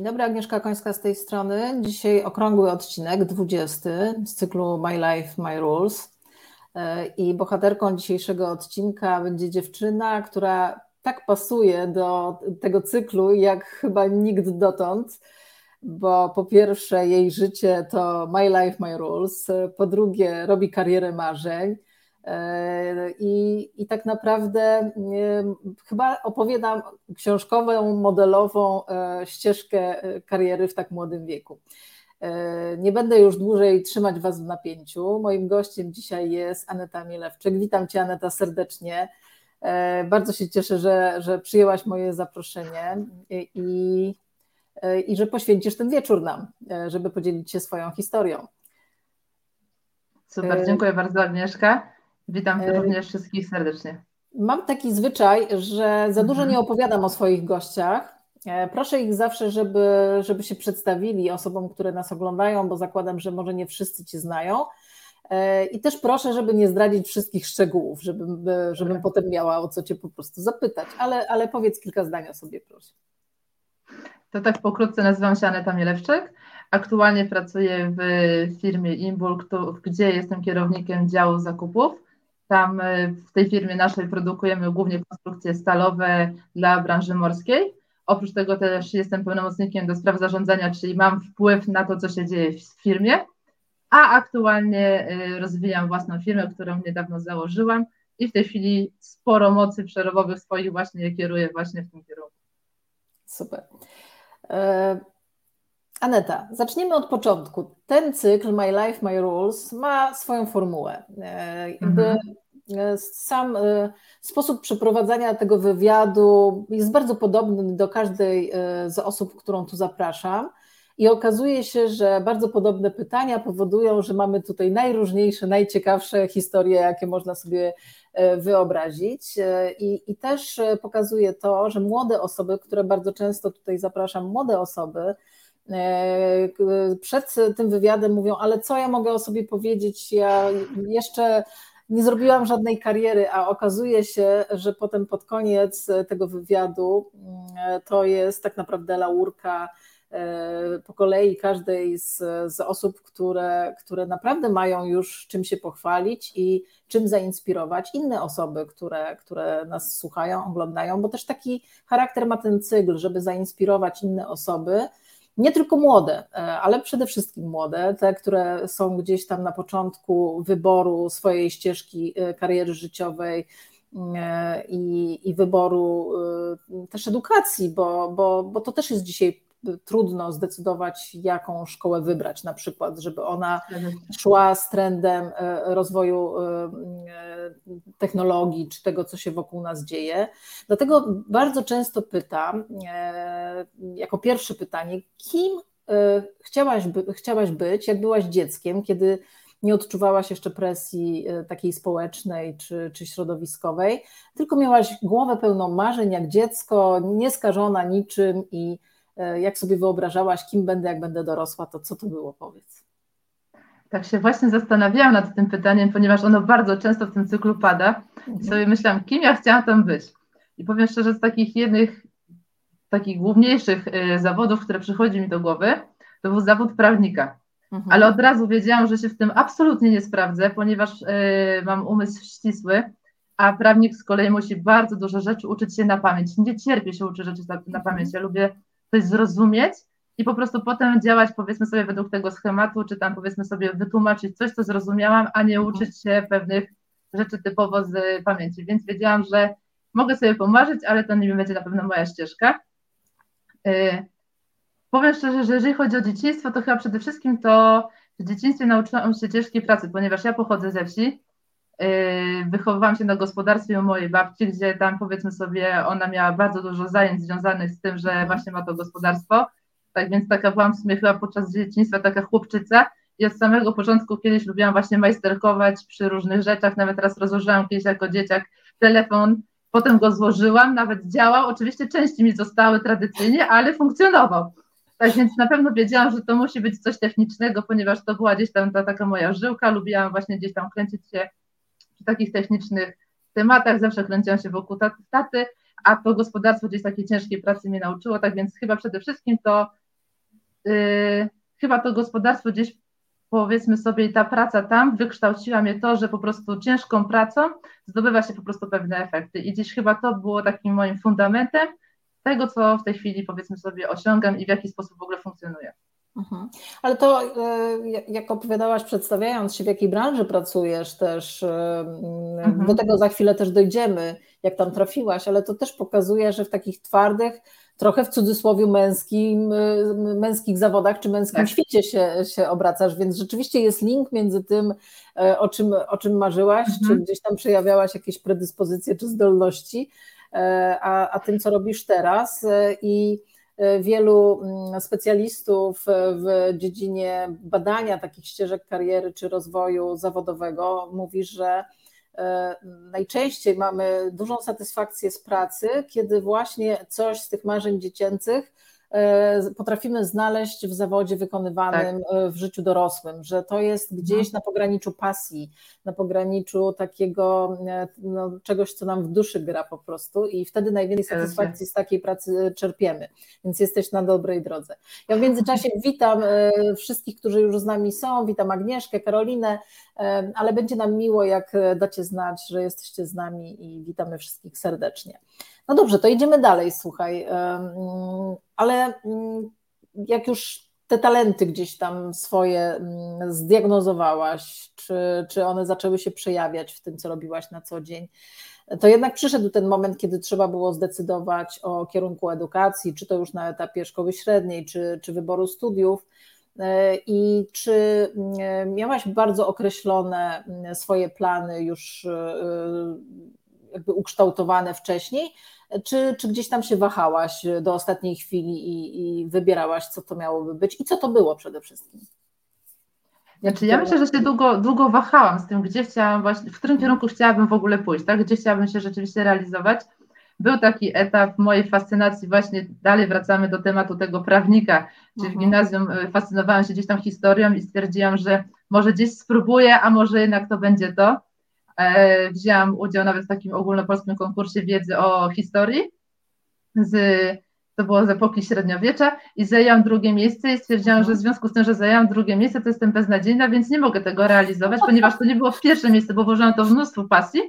Dzień dobry, Agnieszka Końska z tej strony. Dzisiaj okrągły odcinek, 20 z cyklu My Life, My Rules. E, I bohaterką dzisiejszego odcinka będzie dziewczyna, która tak pasuje do tego cyklu, jak chyba nikt dotąd, bo po pierwsze jej życie to My Life, My Rules, po drugie robi karierę marzeń, I, I tak naprawdę chyba opowiadam książkową, modelową e, ścieżkę e, kariery w tak młodym wieku. Nie będę już dłużej trzymać Was w napięciu. Moim gościem dzisiaj jest Aneta Mielewczyk. Witam Cię, Aneta, serdecznie. Bardzo się cieszę, że, że przyjęłaś moje zaproszenie i, i że poświęcisz ten wieczór nam, żeby podzielić się swoją historią. Super, dziękuję bardzo, Agnieszka. Witam również wszystkich serdecznie. Mam taki zwyczaj, że za dużo nie mhm. opowiadam o swoich gościach. E, proszę ich zawsze, żeby, żeby się przedstawili osobom, które nas oglądają, bo zakładam, że może nie wszyscy Cię znają. E, I też proszę, żeby nie zdradzić wszystkich szczegółów, żebym, żebym tak. potem miała o co Cię po prostu zapytać, ale, ale powiedz kilka zdań o sobie, proszę. To tak pokrótce nazywam się Aneta Mielewczyk. Aktualnie pracuję w firmie Imbul, gdzie jestem kierownikiem działu zakupów. Tam e, w tej firmie naszej produkujemy głównie konstrukcje stalowe dla branży morskiej. Oprócz tego też jestem pełnomocnikiem do spraw zarządzania, czyli mam wpływ na to, co się dzieje w firmie, a aktualnie e, rozwijam własną firmę, którą niedawno założyłam i w tej chwili sporo mocy przerobowych swoich właśnie kieruję właśnie w tym kierunku. Super. E, Aneta, zacznijmy od początku. Ten cykl My Life, My Rules ma swoją formułę. Jakby mhm. E, sam e, sposób przeprowadzania tego wywiadu jest bardzo podobny do każdej e, z osób, którą tu zapraszam. I okazuje się, że bardzo podobne pytania powodują, że mamy tutaj najróżniejsze, najciekawsze historie, jakie można sobie wyobrazić. I, I, też pokazuje to, że młode osoby, które bardzo często tutaj zapraszam, młode osoby, przed tym wywiadem mówią, ale co ja mogę o sobie powiedzieć? Ja jeszcze nie zrobiłam żadnej kariery, a okazuje się, że potem pod koniec tego wywiadu mm, to jest tak naprawdę laurka e, po kolei każdej z, z osób, które, które naprawdę mają już czym się pochwalić i czym zainspirować. Inne osoby, które, które nas słuchają, oglądają, bo też taki charakter ma ten cykl, żeby zainspirować inne osoby nie tylko młode, e, ale przede wszystkim młode, te, które są gdzieś tam na początku wyboru swojej ścieżki e, kariery życiowej e, i, i wyboru też edukacji, bo, bo, bo to też jest dzisiaj trudno zdecydować, jaką szkołę wybrać, na przykład, żeby ona szła z trendem rozwoju technologii czy tego, co się wokół nas dzieje. Dlatego bardzo często pytam, jako pierwsze pytanie, kim chciałaś, by, chciałaś być, jak byłaś dzieckiem, kiedy nie odczuwałaś jeszcze presji takiej społecznej czy, czy środowiskowej, tylko miałaś głowę pełną marzeń jak dziecko, nieskażona niczym i E, jak sobie wyobrażałaś, kim będę, jak będę dorosła, to co to było, powiedz. Tak się właśnie zastanawiałam nad tym pytaniem, ponieważ ono bardzo często w tym cyklu pada. I mhm. sobie myślałam, kim ja chciałam tam być. I powiem szczerze, z takich jednych, takich główniejszych e, zawodów, które przychodzi mi do głowy, to był zawód prawnika. Mhm. Ale od razu wiedziałam, że się w tym absolutnie nie sprawdzę, ponieważ y, mam umysł ścisły, a prawnik z kolei musi bardzo dużo rzeczy uczyć się na pamięć. Nie cierpię się uczyć rzeczy na, na pamięć. Ja lubię coś zrozumieć i po prostu potem działać powiedzmy sobie według tego schematu, czy tam powiedzmy sobie wytłumaczyć coś, co zrozumiałam, a nie uczyć się pewnych rzeczy typowo z pamięci. Więc wiedziałam, że mogę sobie pomarzyć, ale to nie będzie na pewno moja ścieżka. Yy, powiem szczerze, że jeżeli chodzi o dzieciństwo, to chyba przede wszystkim to w dzieciństwie nauczyłam się ciężkiej pracy, ponieważ ja pochodzę ze wsi, Yy, wychowywałam się na gospodarstwie u mojej babci, gdzie tam powiedzmy sobie, ona miała bardzo dużo zajęć związanych z tym, że właśnie ma to gospodarstwo. Tak więc taka byłam w sumie chyba podczas dzieciństwa taka chłopczyca. I od samego początku kiedyś lubiłam właśnie majsterkować przy różnych rzeczach, nawet raz rozłożyłam kiedyś jako dzieciak telefon, potem go złożyłam, nawet działał, oczywiście części mi zostały tradycyjnie, ale funkcjonował. Tak więc na pewno wiedziałam, że to musi być coś technicznego, ponieważ to była gdzieś tam ta taka moja żyłka, lubiłam właśnie gdzieś tam kręcić się przy takich technicznych tematach, zawsze kręciłam się wokół taty, a to gospodarstwo gdzieś takiej ciężkiej pracy mnie nauczyło, tak więc chyba przede wszystkim to chyba to gospodarstwo gdzieś powiedzmy sobie ta praca tam wykształciła mnie to, że po prostu ciężką pracą zdobywa się po prostu pewne efekty i gdzieś chyba to było takim moim fundamentem tego, co w tej chwili powiedzmy sobie osiągam i w jaki sposób w ogóle funkcjonuje. Mhm. Ale to, e, jak opowiadałaś, przedstawiając się, w jakiej branży pracujesz, też e, mhm. do tego za chwilę też dojdziemy, jak tam trafiłaś, ale to też pokazuje, że w takich twardych, trochę w cudzysłowie męskim, e, męskich zawodach czy męskim tak. świecie się, się obracasz, więc rzeczywiście jest link między tym, o czym, o czym marzyłaś, mhm. czy gdzieś tam przejawiałaś jakieś predyspozycje czy zdolności, a, a tym, co robisz teraz. I E, wielu mm, specjalistów e, w dziedzinie badania takich ścieżek kariery czy rozwoju zawodowego mówi, że e, najczęściej mamy dużą satysfakcję z pracy, kiedy właśnie coś z tych marzeń dziecięcych E, potrafimy znaleźć w zawodzie wykonywanym tak. E, w życiu dorosłym, że to jest gdzieś mhm. na pograniczu pasji, na pograniczu takiego e, no, czegoś, co nam w duszy gra po prostu i wtedy najwięcej satysfakcji z takiej pracy czerpiemy, więc jesteś na dobrej drodze. Ja w międzyczasie witam wszystkich, którzy już z nami są, witam Agnieszkę, Karolinę, ale będzie nam miło, jak dacie znać, że jesteście z nami i witamy wszystkich serdecznie. No dobrze, to idziemy dalej, słuchaj. Ale jak już te talenty gdzieś tam swoje zdiagnozowałaś, czy, czy one zaczęły się przejawiać w tym, co robiłaś na co dzień, to jednak przyszedł ten moment, kiedy trzeba było zdecydować o kierunku edukacji, czy to już na etapie szkoły średniej, czy, czy wyboru studiów. E, I czy miałaś bardzo określone swoje plany już e, jakby ukształtowane wcześniej, czy, czy gdzieś tam się wahałaś do ostatniej chwili i, i wybierałaś, co to miałoby być i co to było przede wszystkim? Znaczy, ja myślę, że się długo, długo wahałam z tym, gdzie chciałam właśnie, w którym kierunku chciałabym w ogóle pójść, tak? gdzie chciałabym się rzeczywiście realizować. Był taki etap mojej fascynacji, właśnie dalej wracamy do tematu tego prawnika, czyli w mhm. gimnazjum e, fascynowałam się gdzieś tam historią i stwierdziłam, że może gdzieś spróbuję, a może jednak to będzie to. E, wzięłam udział nawet w takim ogólnopolskim konkursie wiedzy o historii, z, to było z epoki średniowiecza i zajęłam drugie miejsce i stwierdziłam, że w związku z tym, że zajęłam drugie miejsce, to jestem beznadziejna, więc nie mogę tego realizować, ponieważ to nie było w pierwsze miejsce, bo włożyłam to w mnóstwo pasji.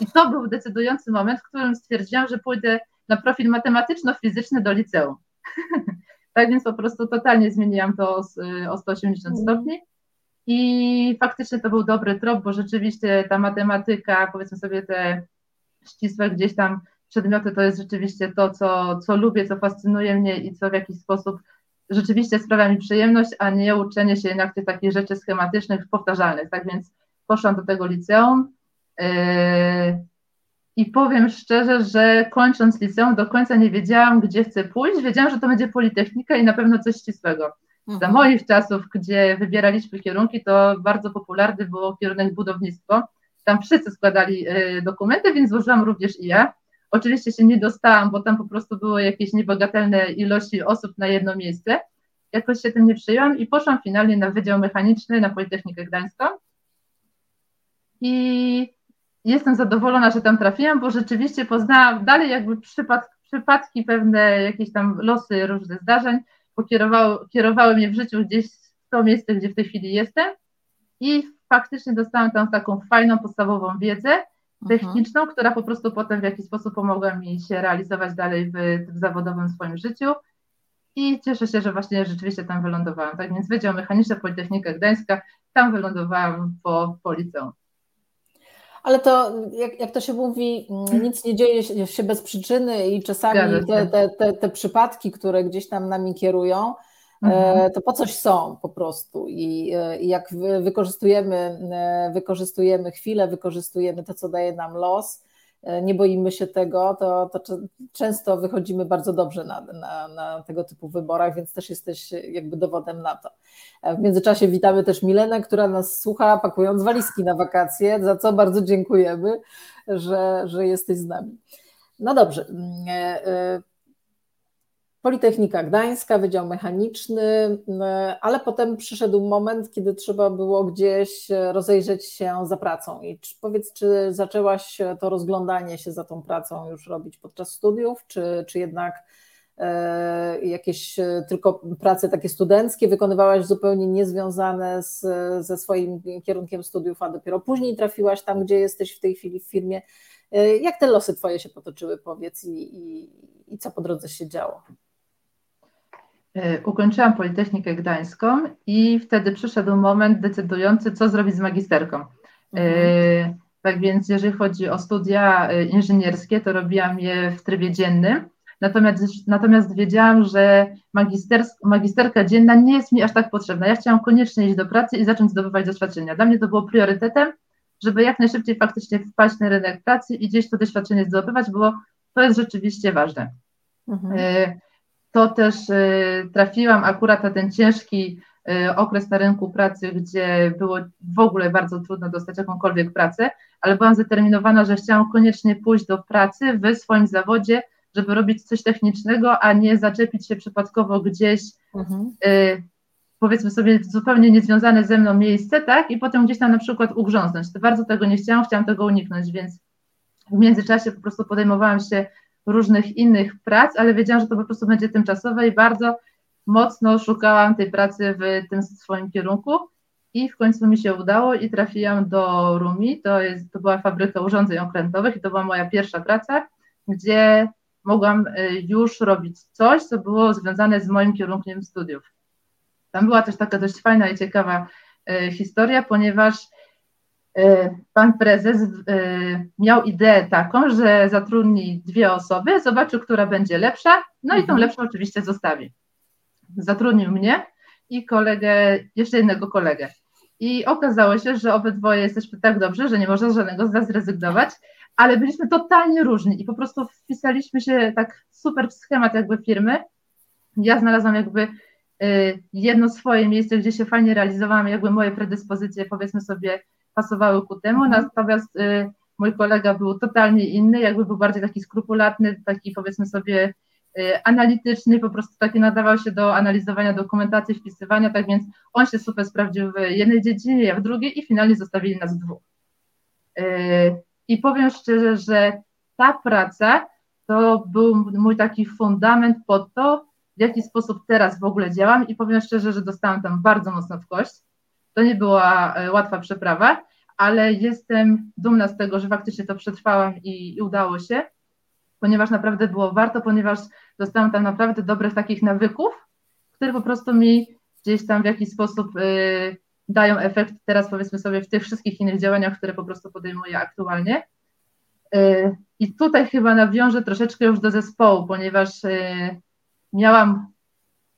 I to był decydujący moment, w którym stwierdziłam, że pójdę na profil matematyczno-fizyczny do liceum. tak więc po prostu totalnie zmieniłam to o 180 stopni i faktycznie to był dobry trop, bo rzeczywiście ta matematyka, powiedzmy sobie te ścisłe gdzieś tam przedmioty, to jest rzeczywiście to, co, co lubię, co fascynuje mnie i co w jakiś sposób rzeczywiście sprawia mi przyjemność, a nie uczenie się jednak tych takich rzeczy schematycznych, powtarzalnych. Tak więc poszłam do tego liceum yy, i powiem szczerze, że kończąc liceum do końca nie wiedziałam, gdzie chcę pójść. Wiedziałam, że to będzie Politechnika i na pewno coś ścisłego. Za mhm. moich czasów, gdzie wybieraliśmy kierunki, to bardzo popularny był kierunek budownictwo. Tam wszyscy składali y, dokumenty, więc złożyłam również i ja. Oczywiście się nie dostałam, bo tam po prostu były jakieś niebagatelne ilości osób na jedno miejsce. Jakoś się tym nie przyjęłam i poszłam finalnie na Wydział Mechaniczny na Politechnikę Gdańską. I jestem zadowolona, że tam trafiłam, bo rzeczywiście poznałam dalej jakby przypadki, przypadki pewne, jakieś tam losy różnych zdarzeń, pokierowały kierowały mnie w życiu gdzieś w to miejsce, gdzie w tej chwili jestem i faktycznie dostałam tam taką fajną, podstawową wiedzę mhm. techniczną, mhm. która po prostu potem w jakiś sposób pomogła mi się realizować dalej w tym zawodowym swoim życiu i cieszę się, że właśnie rzeczywiście tam wylądowałam. Tak więc Wydział Mechaniczny Politechnika Gdańska, tam wylądowałam po, po liceum. Ale to, jak, jak to się mówi, mm, nic nie dzieje się bez przyczyny i czasami te, te, te, te przypadki, które gdzieś tam nami kierują, e, mhm. to po coś są po prostu i, e, i jak wykorzystujemy, e, wykorzystujemy chwilę, wykorzystujemy to, co daje nam los, nie boimy się tego, to, to często wychodzimy bardzo dobrze na, na, na, tego typu wyborach, więc też jesteś jakby dowodem na to. E, w międzyczasie witamy też Milenę, która nas słucha, pakując walizki na wakacje, za co bardzo dziękujemy, że, że jesteś z nami. No dobrze. E, Politechnika Gdańska, Wydział Mechaniczny, e, ale potem przyszedł moment, kiedy trzeba było gdzieś rozejrzeć się za pracą. I czy, powiedz, czy zaczęłaś to rozglądanie się za tą pracą już robić podczas studiów, czy, czy jednak jakieś tylko prace takie studenckie, wykonywałaś zupełnie niezwiązane z, ze swoim kierunkiem studiów, a dopiero później trafiłaś tam, gdzie jesteś w tej chwili w firmie. Jak te losy Twoje się potoczyły, powiedz, i, i, i co po drodze się działo? E, ukończyłam Politechnikę Gdańską i wtedy przyszedł moment decydujący, co zrobić z magisterką. E, mhm. Tak więc, jeżeli chodzi o studia e, inżynierskie, to robiłam je w trybie dziennym. Natomiast, natomiast wiedziałam, że magisterka dzienna nie jest mi aż tak potrzebna. Ja chciałam koniecznie iść do pracy i zacząć zdobywać doświadczenia. Dla mnie to było priorytetem, żeby jak najszybciej faktycznie wpaść na rynek pracy i gdzieś to doświadczenie zdobywać, bo to jest rzeczywiście ważne. Mhm to też y, trafiłam akurat na ten ciężki y, okres na rynku pracy, gdzie było w ogóle bardzo trudno dostać jakąkolwiek pracę, ale byłam zdeterminowana, że chciałam koniecznie pójść do pracy w swoim zawodzie, żeby robić coś technicznego, a nie zaczepić się przypadkowo gdzieś, mhm. y, powiedzmy sobie, zupełnie niezwiązane ze mną miejsce, tak? I potem gdzieś tam na przykład ugrząznąć. To bardzo tego nie chciałam, chciałam tego uniknąć, więc w międzyczasie po prostu podejmowałam się różnych innych prac, ale wiedziałam, że to po prostu będzie tymczasowe i bardzo mocno szukałam tej pracy w tym swoim kierunku i w końcu mi się udało i trafiłam do Rumi, to, jest, to była fabryka urządzeń okrętowych i to była moja pierwsza praca, gdzie mogłam y, już robić coś, co było związane z moim kierunkiem studiów. Tam była też taka dość fajna i ciekawa y, historia, ponieważ pan prezes e, miał ideę taką, że zatrudni dwie osoby, zobaczy, która będzie lepsza, no i tą mhm. lepszą oczywiście zostawi. Zatrudnił mnie i kolegę, jeszcze jednego kolegę. I okazało się, że obydwoje jesteśmy tak dobrze, że nie można żadnego z nas zrezygnować, ale byliśmy totalnie różni i po prostu wpisaliśmy się tak super w schemat jakby firmy. Ja znalazłam jakby e, jedno swoje miejsce, gdzie się fajnie realizowałam, jakby moje predyspozycje, powiedzmy sobie, pasowały ku temu, mhm. natomiast y, mój kolega był totalnie inny, jakby był bardziej taki skrupulatny, taki powiedzmy sobie y, analityczny, po prostu taki nadawał się do analizowania dokumentacji, wpisywania, tak więc on się super sprawdził w jednej dziedzinie, ja w drugiej i finalnie zostawili nas dwóch. Y, I powiem szczerze, że ta praca to był mój taki fundament pod to, w jaki sposób teraz w ogóle działam i powiem szczerze, że dostałam tam bardzo mocno w kość. To nie była łatwa przeprawa, ale jestem dumna z tego, że faktycznie to przetrwałam i, i udało się, ponieważ naprawdę było warto, ponieważ dostałam tam naprawdę dobrych takich nawyków, które po prostu mi gdzieś tam w jakiś sposób y, dają efekt teraz powiedzmy sobie w tych wszystkich innych działaniach, które po prostu podejmuję aktualnie. Y, I tutaj chyba nawiążę troszeczkę już do zespołu, ponieważ y, miałam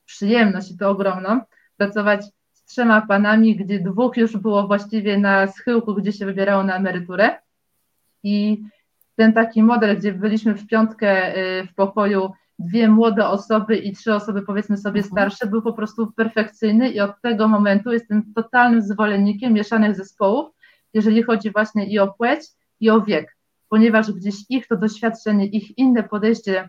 przyjemność i to ogromną pracować trzema panami, gdzie dwóch już było właściwie na schyłku, gdzie się wybierało na emeryturę. I ten taki model, gdzie byliśmy w piątkę y, w pokoju, dwie młode osoby i trzy osoby, powiedzmy sobie, mhm. starsze, był po prostu perfekcyjny i od tego momentu jestem totalnym zwolennikiem mieszanych zespołów, jeżeli chodzi właśnie i o płeć, i o wiek, ponieważ gdzieś ich to doświadczenie, ich inne podejście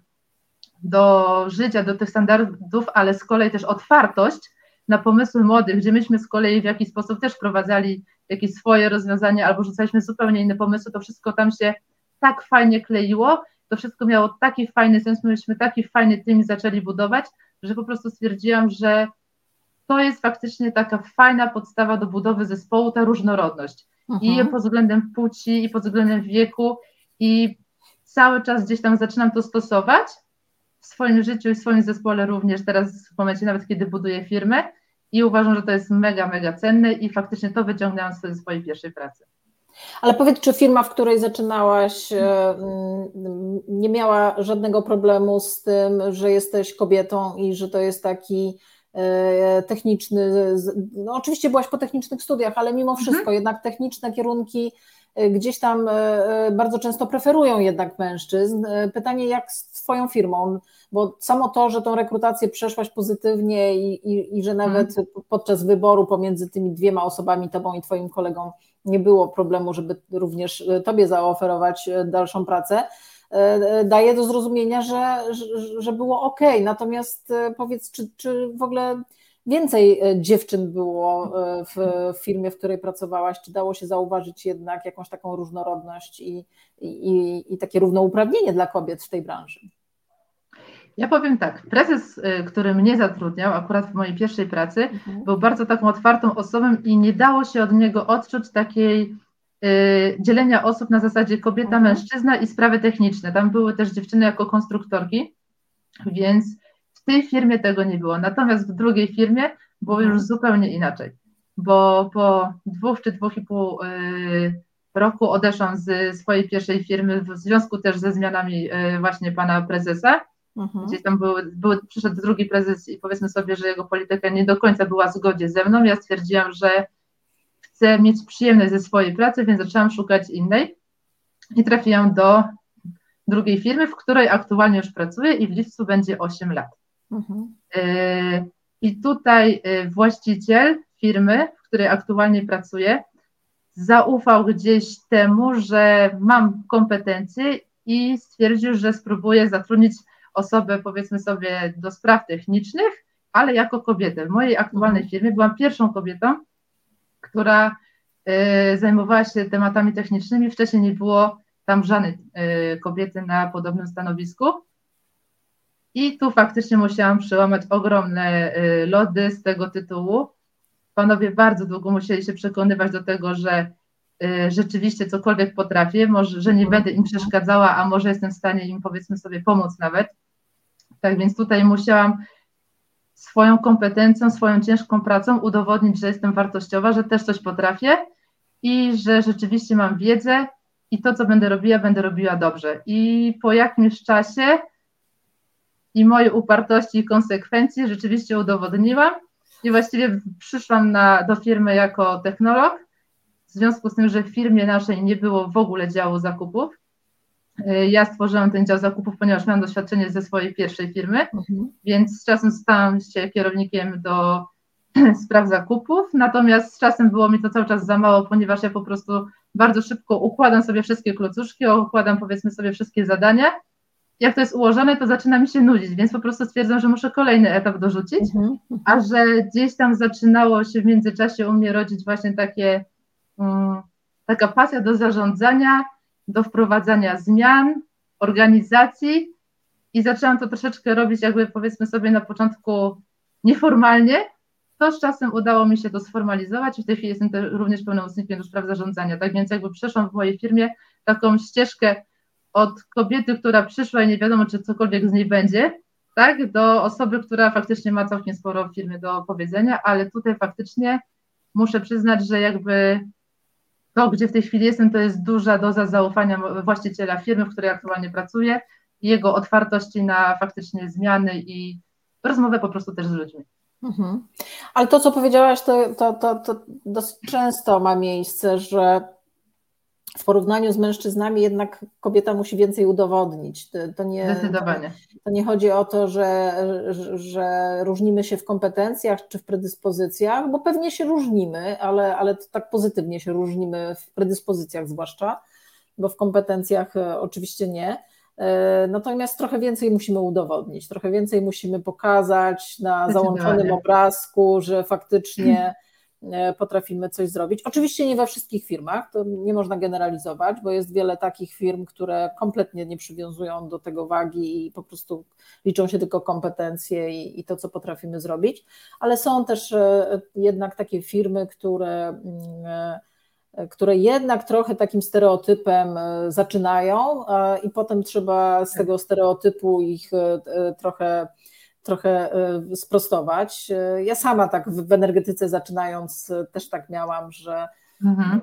do życia, do tych standardów, ale z kolei też otwartość na pomysły młodych, gdzie myśmy z kolei w jakiś sposób też wprowadzali jakieś swoje rozwiązania albo rzucaliśmy zupełnie inne pomysły, to wszystko tam się tak fajnie kleiło, to wszystko miało taki fajny sens, myśmy taki fajny team zaczęli budować, że po prostu stwierdziłam, że to jest faktycznie taka fajna podstawa do budowy zespołu, ta różnorodność. Mhm. I pod względem płci, i pod względem wieku, i cały czas gdzieś tam zaczynam to stosować w swoim życiu i w swoim zespole również, teraz w momencie nawet, kiedy buduję firmę, i uważam, że to jest mega, mega cenne i faktycznie to wyciągnęłam ze swojej pierwszej pracy. Ale powiedz, czy firma, w której zaczynałaś, e, nie miała żadnego problemu z tym, że jesteś kobietą i że to jest taki e, techniczny, no oczywiście byłaś po technicznych studiach, ale mimo wszystko mhm. jednak techniczne kierunki gdzieś tam bardzo często preferują jednak mężczyzn. Pytanie, jak z Twoją firmą? bo samo to, że tą rekrutację przeszłaś pozytywnie i, i, i że nawet hmm. podczas wyboru pomiędzy tymi dwiema osobami, tobą i twoim kolegą, nie było problemu, żeby również e, tobie zaoferować e, dalszą pracę, e, daje do zrozumienia, że, że, że było ok. Natomiast powiedz, czy, czy w ogóle więcej dziewczyn było w, w firmie, w której pracowałaś? Czy dało się zauważyć jednak jakąś taką różnorodność i, i, i takie równouprawnienie dla kobiet w tej branży? Ja powiem tak, prezes, y, który mnie zatrudniał, akurat w mojej pierwszej pracy, mhm. był bardzo taką otwartą osobą i nie dało się od niego odczuć takiej y, dzielenia osób na zasadzie kobieta, mhm. mężczyzna i sprawy techniczne. Tam były też dziewczyny jako konstruktorki, więc w tej firmie tego nie było. Natomiast w drugiej firmie było już mhm. zupełnie inaczej, bo po dwóch czy dwóch i pół y, roku odeszłam z swojej pierwszej firmy w związku też ze zmianami y, właśnie pana prezesa. Mhm. Gdzieś tam był, był, przyszedł drugi prezes i powiedzmy sobie, że jego polityka nie do końca była w zgodzie ze mną. Ja stwierdziłam, że chcę mieć przyjemność ze swojej pracy, więc zaczęłam szukać innej i trafiłam do drugiej firmy, w której aktualnie już pracuję i w lipcu będzie 8 lat. Mhm. Y, I tutaj y, właściciel firmy, w której aktualnie pracuję, zaufał gdzieś temu, że mam kompetencje i stwierdził, że spróbuję zatrudnić osobę, powiedzmy sobie, do spraw technicznych, ale jako kobietę. W mojej aktualnej mhm. firmie byłam pierwszą kobietą, która y, zajmowała się tematami technicznymi. Wcześniej nie było tam żadnej y, kobiety na podobnym stanowisku. I tu faktycznie musiałam przełamać ogromne y, lody z tego tytułu. Panowie bardzo długo musieli się przekonywać do tego, że y, rzeczywiście cokolwiek potrafię, może, że nie będę im przeszkadzała, a może jestem w stanie im powiedzmy sobie pomóc nawet. Tak więc tutaj musiałam swoją kompetencją, swoją ciężką pracą udowodnić, że jestem wartościowa, że też coś potrafię i że rzeczywiście mam wiedzę i to, co będę robiła, będę robiła dobrze. I po jakimś czasie i mojej upartości i konsekwencji rzeczywiście udowodniłam i właściwie przyszłam na, do firmy jako technolog, w związku z tym, że w firmie naszej nie było w ogóle działu zakupów. Y, ja stworzyłam ten dział zakupów, ponieważ miałam doświadczenie ze swojej pierwszej firmy, mhm. więc z czasem stałam się kierownikiem do spraw zakupów, natomiast z czasem było mi to cały czas za mało, ponieważ ja po prostu bardzo szybko układam sobie wszystkie klocuszki, układam powiedzmy sobie wszystkie zadania. Jak to jest ułożone, to zaczyna mi się nudzić, więc po prostu stwierdzam, że muszę kolejny etap dorzucić, mhm. a że gdzieś tam zaczynało się w międzyczasie u mnie rodzić właśnie takie, um, taka pasja do zarządzania, do wprowadzania zmian, organizacji i zaczęłam to troszeczkę robić jakby powiedzmy sobie na początku nieformalnie, to z czasem udało mi się to sformalizować i w tej chwili jestem również pełnomocnikiem do spraw zarządzania. Tak więc jakby przeszłam w mojej firmie taką ścieżkę od kobiety, która przyszła i nie wiadomo, czy cokolwiek z niej będzie, tak, do osoby, która faktycznie ma całkiem sporo w firmie do powiedzenia, ale tutaj faktycznie muszę przyznać, że jakby to, gdzie w tej chwili jestem, to jest duża doza zaufania właściciela firmy, w której aktualnie pracuję, jego otwartości na faktycznie zmiany i rozmowę po prostu też z ludźmi. Mhm. Ale to, co powiedziałaś, to, to, to, to dosyć często ma miejsce, że w porównaniu z mężczyznami jednak kobieta musi więcej udowodnić. To nie, Zdecydowanie. To nie chodzi o to, że, że różnimy się w kompetencjach czy w predyspozycjach, bo pewnie się różnimy, ale, ale tak pozytywnie się różnimy w predyspozycjach zwłaszcza, bo w kompetencjach e, oczywiście nie. E, natomiast trochę więcej musimy udowodnić, trochę więcej musimy pokazać na załączonym obrazku, że faktycznie potrafimy coś zrobić. Oczywiście nie we wszystkich firmach, to nie można generalizować, bo jest wiele takich firm, które kompletnie nie przywiązują do tego wagi i po prostu liczą się tylko kompetencje i, i to, co potrafimy zrobić, ale są też e, jednak takie firmy, które mm, które jednak trochę takim stereotypem e, zaczynają i potem trzeba z tego stereotypu ich e, e, trochę, trochę sprostować. Ja sama tak w energetyce zaczynając też tak miałam, że mhm.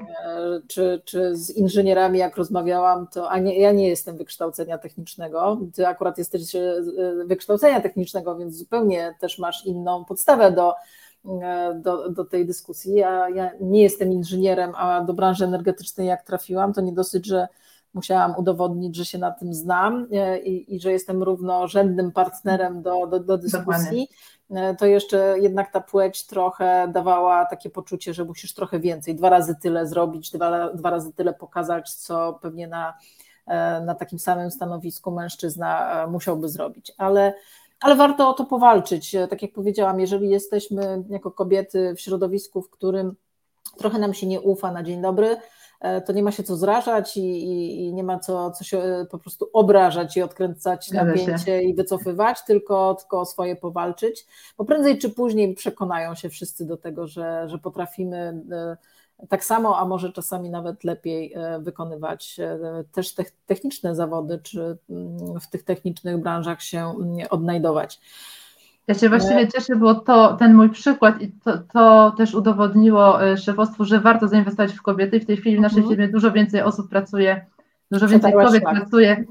czy, czy z inżynierami jak rozmawiałam, to a nie, ja nie jestem wykształcenia technicznego, ty akurat jesteś wykształcenia technicznego, więc zupełnie też masz inną podstawę do E, do, do tej dyskusji. Ja, ja nie jestem inżynierem, a do branży energetycznej jak trafiłam, to nie dosyć, że musiałam udowodnić, że się na tym znam e, i, i że jestem równorzędnym partnerem do, do, do dyskusji, Dokładnie. to jeszcze jednak ta płeć trochę dawała takie poczucie, że musisz trochę więcej, dwa razy tyle zrobić, dwa, dwa razy tyle pokazać, co pewnie na, e, na takim samym stanowisku mężczyzna musiałby zrobić. Ale ale warto o to powalczyć. Tak jak powiedziałam, jeżeli jesteśmy jako kobiety w środowisku, w którym trochę nam się nie ufa na dzień dobry, e, to nie ma się co zrażać i, i, i nie ma co, co się e, po prostu obrażać i odkręcać napięcie i wycofywać, tylko, tylko o swoje powalczyć, bo prędzej czy później przekonają się wszyscy do tego, że, że potrafimy tak samo, a może czasami nawet lepiej wykonywać też techniczne zawody, czy mm, w tych technicznych branżach się mm, odnajdować. Ja się właściwie cieszę, bo to ten mój przykład i to, to też udowodniło e, szefostwu, że warto zainwestować w kobiety. W tej chwili w naszej mhm. firmie dużo więcej osób pracuje, dużo więcej kobiet tak. pracuje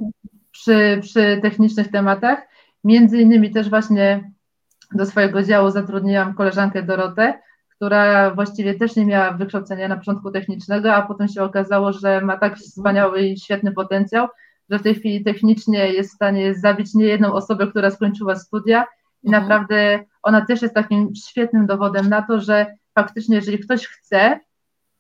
przy, przy technicznych tematach. Między innymi też właśnie do swojego działu zatrudniłam koleżankę Dorotę, która właściwie też nie miała wykształcenia na początku technicznego, a potem się okazało, że ma tak wspaniały i świetny potencjał, że w tej chwili technicznie jest w stanie zabić niejedną osobę, która skończyła studia i mhm. naprawdę ona też jest takim świetnym dowodem na to, że faktycznie, jeżeli ktoś chce,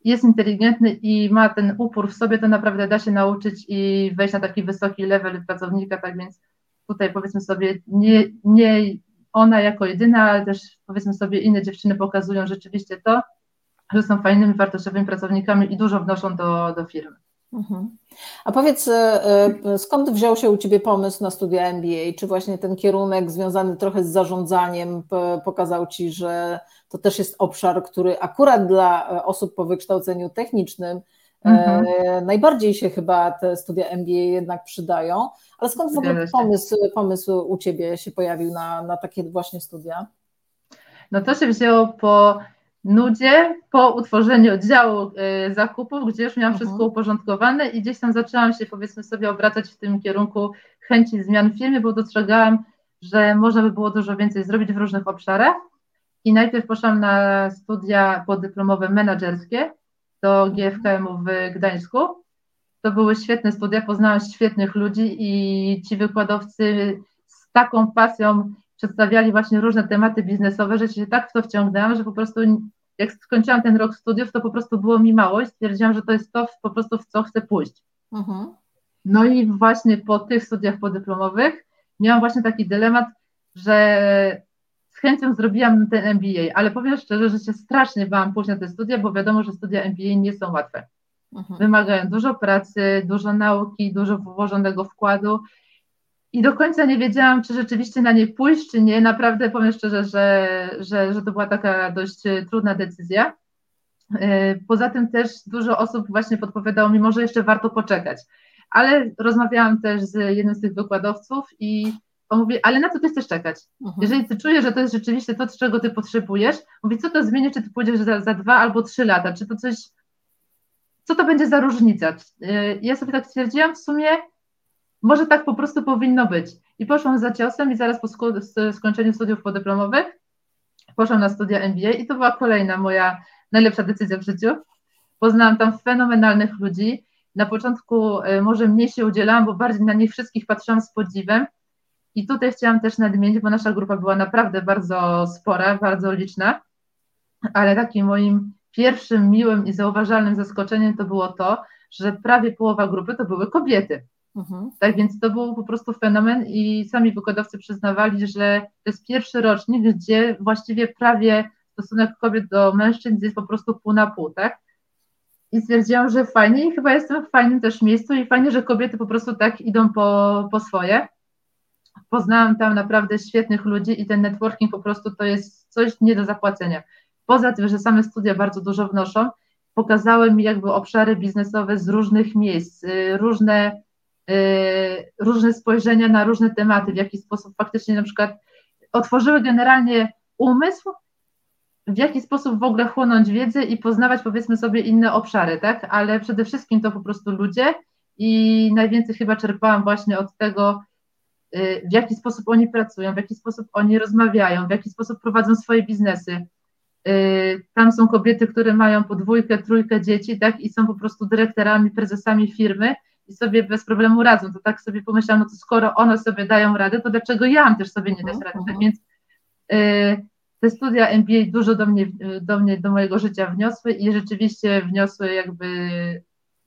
jest inteligentny i ma ten upór w sobie, to naprawdę da się nauczyć i wejść na taki wysoki level pracownika. Tak więc tutaj powiedzmy sobie, nie, nie ona jako jedyna, ale też powiedzmy sobie inne dziewczyny pokazują rzeczywiście to, że są fajnymi, wartościowymi pracownikami i dużo wnoszą do, do firmy. Mhm. A powiedz, e, e, skąd wziął się u Ciebie pomysł na studia MBA? Czy właśnie ten kierunek związany trochę z zarządzaniem pokazał Ci, że to też jest obszar, który akurat dla e, osób po wykształceniu technicznym mhm. najbardziej się chyba te studia MBA jednak przydają? Ale skąd w ogóle pomysł, pomysł u Ciebie się pojawił na, na takie właśnie studia? No to się wzięło po nudzie po utworzeniu oddziału y, zakupów, gdzie już miałam mhm. wszystko uporządkowane i gdzieś tam zaczęłam się powiedzmy sobie obracać w tym kierunku chęci zmian w firmie, bo dostrzegałam, że można by było dużo więcej zrobić w różnych obszarach. I najpierw poszłam na studia podyplomowe menedżerskie do GFKM-u w Gdańsku. To były świetne studia, poznałam świetnych ludzi i ci wykładowcy z taką pasją przedstawiali właśnie różne tematy biznesowe, że się tak w to wciągnęłam, że po prostu jak skończyłam ten rok studiów, to po prostu było mi mało i stwierdziłam, że to jest to po prostu w co chcę pójść. Mhm. No i właśnie po tych studiach podyplomowych miałam właśnie taki dylemat, że z chęcią zrobiłam ten MBA, ale powiem szczerze, że się strasznie bałam pójść na te studia, bo wiadomo, że studia MBA nie są łatwe. Mhm. Wymagają dużo pracy, dużo nauki, dużo włożonego wkładu i do końca nie wiedziałam, czy rzeczywiście na nie pójść, czy nie. Naprawdę powiem szczerze, że, że, że to była taka dość e, trudna decyzja. E, poza tym też dużo osób właśnie podpowiadało mi, może jeszcze warto poczekać. Ale rozmawiałam też z jednym z tych wykładowców i on mówi, ale na co ty chcesz czekać? Mhm. Jeżeli ty czujesz, że to jest rzeczywiście to, czego ty potrzebujesz, mówi, co to zmieni, czy ty pójdziesz za, za dwa albo trzy lata, czy to coś, co to będzie za różnica? E, ja sobie tak stwierdziłam, w sumie może tak po prostu powinno być. I poszłam za ciosem i zaraz po skończeniu studiów podyplomowych poszłam na studia MBA i to była kolejna moja najlepsza decyzja w życiu. Poznałam tam fenomenalnych ludzi. Na początku y, może mniej się udzielałam, bo bardziej na nich wszystkich patrzyłam z podziwem. I tutaj chciałam też nadmienić, bo nasza grupa była naprawdę bardzo spora, bardzo liczna, ale takim moim pierwszym miłym i zauważalnym zaskoczeniem to było to, że prawie połowa grupy to były kobiety. Mhm. Tak więc to był po prostu fenomen i sami wykładowcy przyznawali, że to jest pierwszy rocznik, gdzie właściwie prawie stosunek kobiet do mężczyzn jest po prostu pół na pół, tak? I stwierdziłam, że fajnie i chyba jestem w fajnym też miejscu i fajnie, że kobiety po prostu tak idą po, po swoje. Poznałam tam naprawdę świetnych ludzi i ten networking po prostu to jest coś nie do zapłacenia. Poza tym, że same studia bardzo dużo wnoszą, pokazały mi jakby obszary biznesowe z różnych miejsc, y, różne różne spojrzenia na różne tematy, w jaki sposób faktycznie na przykład otworzyły generalnie umysł, w jaki sposób w ogóle chłonąć wiedzę i poznawać powiedzmy sobie inne obszary, tak? Ale przede wszystkim to po prostu ludzie i najwięcej chyba czerpałam właśnie od tego, y, w jaki sposób oni pracują, w jaki sposób oni rozmawiają, w jaki sposób prowadzą swoje biznesy. Y, tam są kobiety, które mają podwójkę, trójkę dzieci, tak? I są po prostu dyrektorami, prezesami firmy i sobie bez problemu radzą. To tak sobie pomyślałam, no to skoro one sobie dają radę, to dlaczego ja mam też sobie nie dać rady? Tak więc y, te studia MBA dużo do mnie, do mnie, do mojego życia wniosły i rzeczywiście wniosły jakby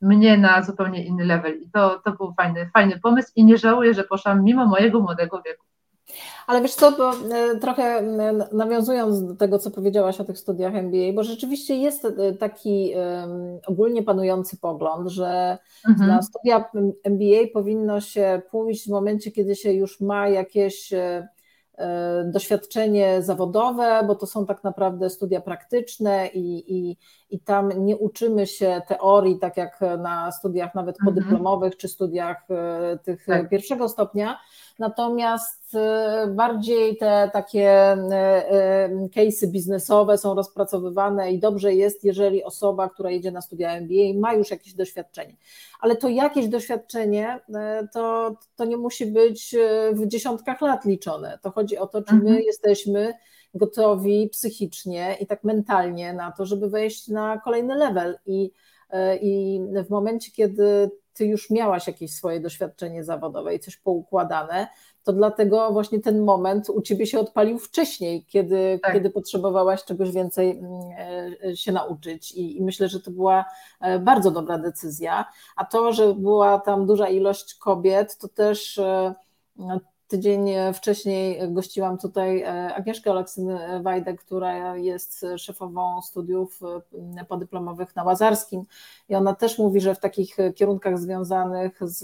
mnie na zupełnie inny level. I to, to był fajny, fajny pomysł i nie żałuję, że poszłam mimo mojego młodego wieku. Ale wiesz co, bo e, trochę nawiązując do tego, co powiedziałaś o tych studiach MBA, bo rzeczywiście jest e, taki ogólnie panujący pogląd, że mhm. na studia MBA powinno się pójść w momencie, kiedy się już ma jakieś e, doświadczenie zawodowe, bo to są tak naprawdę studia praktyczne i, i, i tam nie uczymy się teorii, tak jak na studiach nawet mhm. podyplomowych czy studiach tych tak. pierwszego stopnia, natomiast e, bardziej te takie e, e, case'y biznesowe są rozpracowywane i dobrze jest, jeżeli osoba, która jedzie na studia MBA ma już jakieś doświadczenie. Ale to jakieś doświadczenie to, to nie musi być w dziesiątkach lat liczone. To chodzi o to, czy my mhm. jesteśmy gotowi psychicznie i tak mentalnie na to, żeby wejść na kolejny level i i w momencie, kiedy ty już miałaś jakieś swoje doświadczenie zawodowe i coś poukładane, to dlatego właśnie ten moment u ciebie się odpalił wcześniej, kiedy, tak. kiedy potrzebowałaś czegoś więcej mm, e, się nauczyć. I, I, myślę, że to była e, bardzo dobra decyzja. A to, że była tam duża ilość kobiet, to też e, Tydzień wcześniej gościłam tutaj Agnieszkę Oleksyn-Wajdę, która jest szefową studiów podyplomowych na Łazarskim. I ona też mówi, że w takich kierunkach związanych z,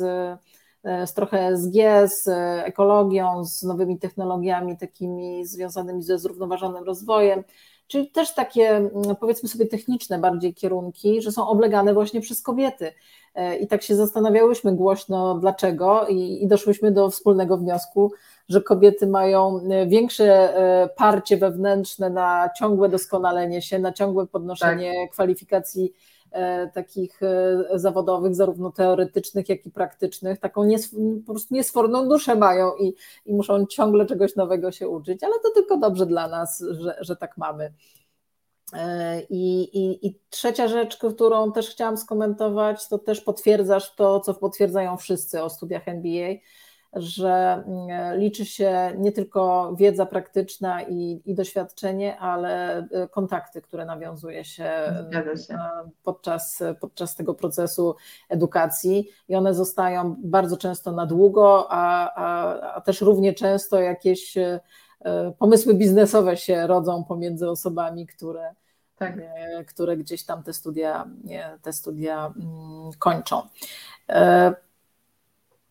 z trochę SG, z ekologią, z nowymi technologiami takimi związanymi ze zrównoważonym rozwojem, czyli też takie powiedzmy sobie techniczne bardziej kierunki, że są oblegane właśnie przez kobiety. E, I tak się zastanawiałyśmy głośno, dlaczego, i, i doszłyśmy do wspólnego wniosku, że kobiety mają e, większe e, parcie wewnętrzne na ciągłe doskonalenie się, na ciągłe podnoszenie tak. kwalifikacji takich zawodowych, zarówno teoretycznych, jak i praktycznych, taką po prostu niesforną duszę mają i, i muszą ciągle czegoś nowego się uczyć, ale to tylko dobrze dla nas, że, że tak mamy. E, I, i, I, trzecia rzecz, którą też chciałam skomentować, to też potwierdzasz to, co potwierdzają wszyscy o studiach MBA, że mm, liczy się nie tylko wiedza praktyczna i, i doświadczenie, ale e, kontakty, które nawiązuje się, się, e, Podczas, podczas tego procesu edukacji i one zostają bardzo często na długo, a, a, a też równie często jakieś E, pomysły biznesowe się rodzą pomiędzy osobami, które, tak. E, które gdzieś tam te studia, te studia mm, kończą.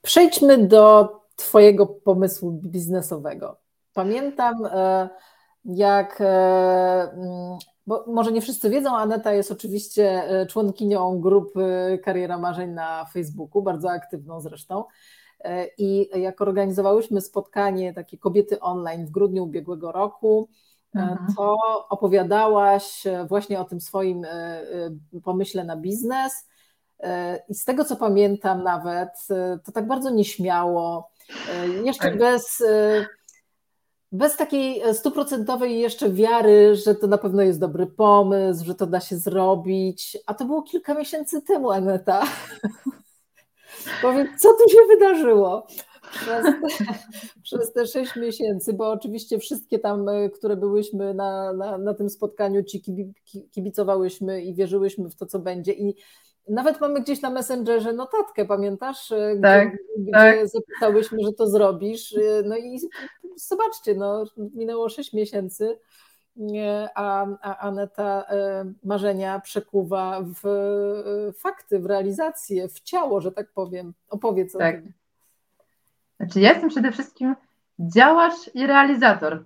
E, przejdźmy do Twojego pomysłu biznesowego. Pamiętam, jak, mm, bo może nie wszyscy wiedzą, Aneta jest oczywiście członkinią grupy Kariera Marzeń na Facebooku, bardzo aktywną zresztą. E, I jak organizowałyśmy spotkanie takie kobiety online w grudniu ubiegłego roku, e, mhm. to opowiadałaś właśnie o tym swoim e, pomyśle na biznes. I z tego co pamiętam, nawet to tak bardzo nieśmiało, jeszcze tak. bez, bez takiej stuprocentowej jeszcze wiary, że to na pewno jest dobry pomysł, że to da się zrobić. A to było kilka miesięcy temu, Aneta. Powiedz, co tu się wydarzyło? Przez te, przez te sześć miesięcy, bo oczywiście wszystkie tam, e, które byłyśmy na, na, na tym spotkaniu, ci kibicowałyśmy i wierzyłyśmy w to, co będzie. I nawet mamy gdzieś na Messengerze notatkę, pamiętasz? E, tak, gdzie, tak. gdzie zapytałyśmy, że to zrobisz. E, no i zobaczcie, no, minęło sześć miesięcy a, a Aneta e, marzenia przekuwa w e, fakty, w realizację, w ciało, że tak powiem. Opowiedz tak. o tym. Znaczy ja jestem przede wszystkim działacz i realizator.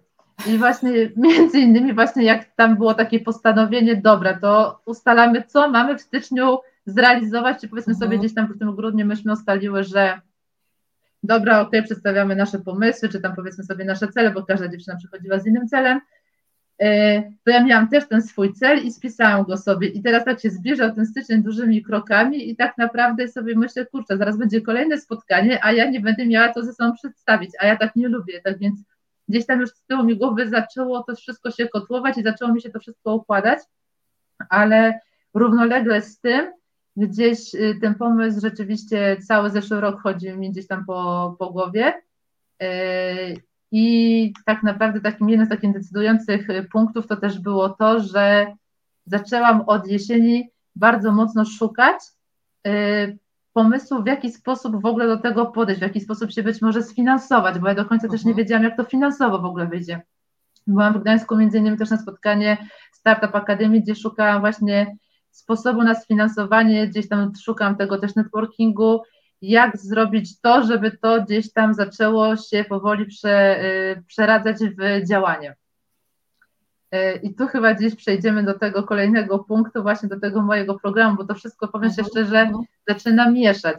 I właśnie między innymi właśnie jak tam było takie postanowienie, dobra, to ustalamy, co mamy w styczniu zrealizować, czy powiedzmy mhm. sobie gdzieś tam w tym grudniu myśmy ustaliły, że dobra, ok, przedstawiamy nasze pomysły, czy tam powiedzmy sobie nasze cele, bo każda dziewczyna przychodziła z innym celem, E, to ja miałam też ten swój cel i spisałam go sobie. I teraz tak się zbliża ten styczeń dużymi krokami i tak naprawdę sobie myślę, kurczę, zaraz będzie kolejne spotkanie, a ja nie będę miała to ze sobą przedstawić, a ja tak nie lubię. Tak więc gdzieś tam już z tyłu mi głowy zaczęło to wszystko się kotłować i zaczęło mi się to wszystko układać, ale równolegle z tym gdzieś y, ten pomysł rzeczywiście cały zeszły rok chodził mi gdzieś tam po, po głowie y, i tak naprawdę takim jednym z takich decydujących y, punktów to też było to, że zaczęłam od jesieni bardzo mocno szukać pomysłu, w jaki sposób w ogóle do tego podejść, w jaki sposób się być może sfinansować, bo ja do końca też nie mhm. wiedziałam, jak to finansowo w ogóle wyjdzie. Byłam w Gdańsku między innymi też na spotkanie Startup Akademii, gdzie szukałam właśnie sposobu na sfinansowanie, gdzieś tam szukam tego też networkingu, jak zrobić to, żeby to gdzieś tam zaczęło się powoli prze, y, przeradzać w działanie. Y, I tu chyba gdzieś przejdziemy do tego kolejnego punktu, właśnie do tego mojego programu, bo to wszystko, powiem się mhm. szczerze, mhm. zaczyna mieszać,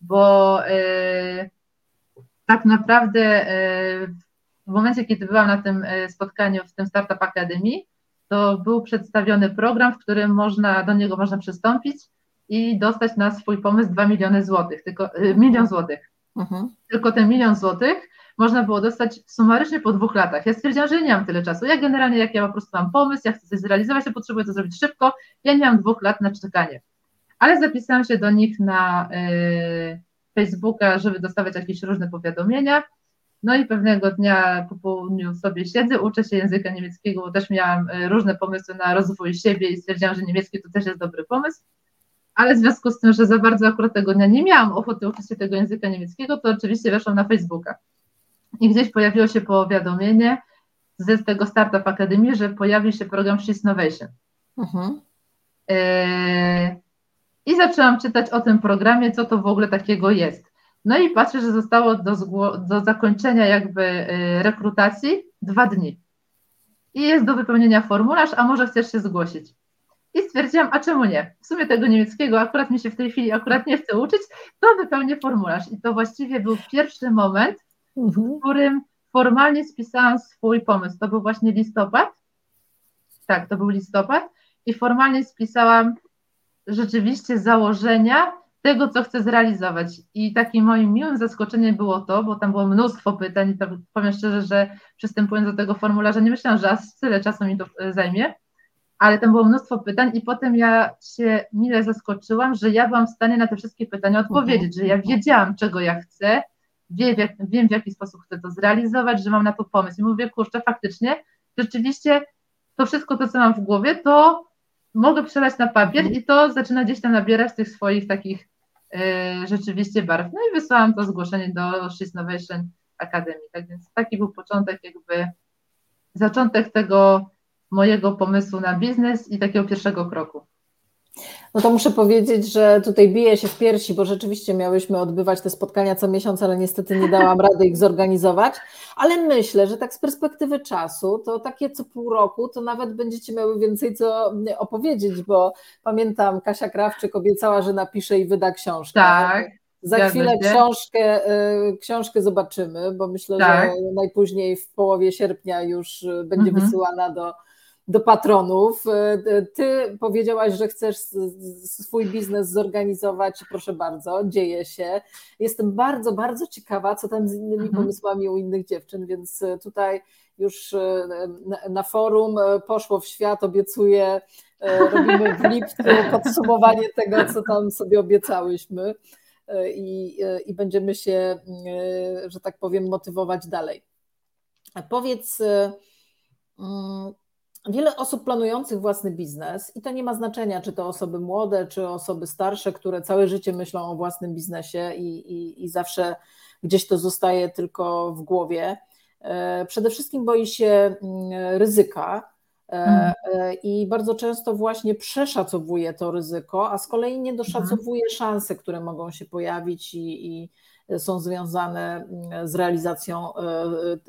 bo y, tak naprawdę w momencie, kiedy byłam na tym spotkaniu w tym Startup Academy, to był przedstawiony program, w którym można, do niego można przystąpić i dostać na swój pomysł 2 miliony złotych, tylko y, milion złotych. Mhm. Tylko ten milion złotych można było dostać sumarycznie po dwóch latach. Ja stwierdziłam, że nie mam tyle czasu. Ja generalnie, jak ja po prostu mam pomysł, ja chcę coś zrealizować, to potrzebuję to zrobić szybko. Ja nie mam dwóch lat na czekanie. Ale zapisałam się do nich na y, Facebooka, żeby dostawać jakieś różne powiadomienia. No i pewnego dnia po południu sobie siedzę, uczę się języka niemieckiego, bo też miałam y, różne pomysły na rozwój siebie i stwierdziłam, że niemiecki to też jest dobry pomysł ale w związku z tym, że za bardzo akurat tego dnia nie miałam ochoty uczyć się tego języka niemieckiego, to oczywiście weszłam na Facebooka. I gdzieś pojawiło się powiadomienie z tego Startup Akademii, że pojawi się program She's Innovation. Mhm. E, I zaczęłam czytać o tym programie, co to w ogóle takiego jest. No i patrzę, że zostało do, do zakończenia jakby e, rekrutacji dwa dni. I jest do wypełnienia formularz, a może chcesz się zgłosić. I stwierdziłam, a czemu nie? W sumie tego niemieckiego akurat mi się w tej chwili akurat nie chce uczyć, to wypełnię formularz. I to właściwie był pierwszy moment, mhm. w którym formalnie spisałam swój pomysł. To był właśnie listopad. Tak, to był listopad. I formalnie spisałam rzeczywiście założenia tego, co chcę zrealizować. I takim moim miłym zaskoczeniem było to, bo tam było mnóstwo pytań i to powiem szczerze, że przystępując do tego formularza nie myślałam, że aż tyle czasu mi to e, zajmie ale tam było mnóstwo pytań i potem ja się mile zaskoczyłam, że ja byłam w stanie na te wszystkie pytania odpowiedzieć, że ja wiedziałam, czego ja chcę, wiem, wiem w jaki sposób chcę to zrealizować, że mam na to pomysł. I mówię, kurczę, faktycznie, rzeczywiście to wszystko to, co mam w głowie, to mogę przelać na papier i to zaczyna gdzieś tam nabierać tych swoich takich rzeczywiście barw. No i wysłałam to zgłoszenie do She's Innovation Academy. Tak więc taki był początek, jakby zaczątek tego mojego pomysłu na biznes i takiego pierwszego kroku. No to muszę powiedzieć, że tutaj biję się w piersi, bo rzeczywiście miałyśmy odbywać te spotkania co miesiąc, ale niestety nie dałam rady ich zorganizować. Ale myślę, że tak z perspektywy czasu, to takie co pół roku, to nawet będziecie miały więcej co opowiedzieć, bo pamiętam, Kasia Krawczyk obiecała, że napisze i wyda książkę. Tak. Za chwilę książkę, y, książkę zobaczymy, bo myślę, tak. że najpóźniej w połowie sierpnia już y, będzie mhm. wysyłana do do patronów. E, ty powiedziałaś, że chcesz swój biznes zorganizować, proszę bardzo, dzieje się. Jestem bardzo, bardzo ciekawa, co tam z innymi mhm. pomysłami u innych dziewczyn, więc e, tutaj już e, na forum poszło w świat, obiecuję, robimy w lipcu podsumowanie tego, co tam sobie obiecałyśmy i, i będziemy się, że tak powiem, motywować dalej. Powiedz, mm, Wiele osób planujących własny biznes, i to nie ma znaczenia, czy to osoby młode, czy osoby starsze, które całe życie myślą o własnym biznesie i, i, i zawsze gdzieś to zostaje tylko w głowie. E, przede wszystkim boi się mm, ryzyka e, mhm. e, i bardzo często właśnie przeszacowuje to ryzyko, a z kolei nie doszacowuje szanse, które mogą się pojawić i, i są związane mm, z realizacją e,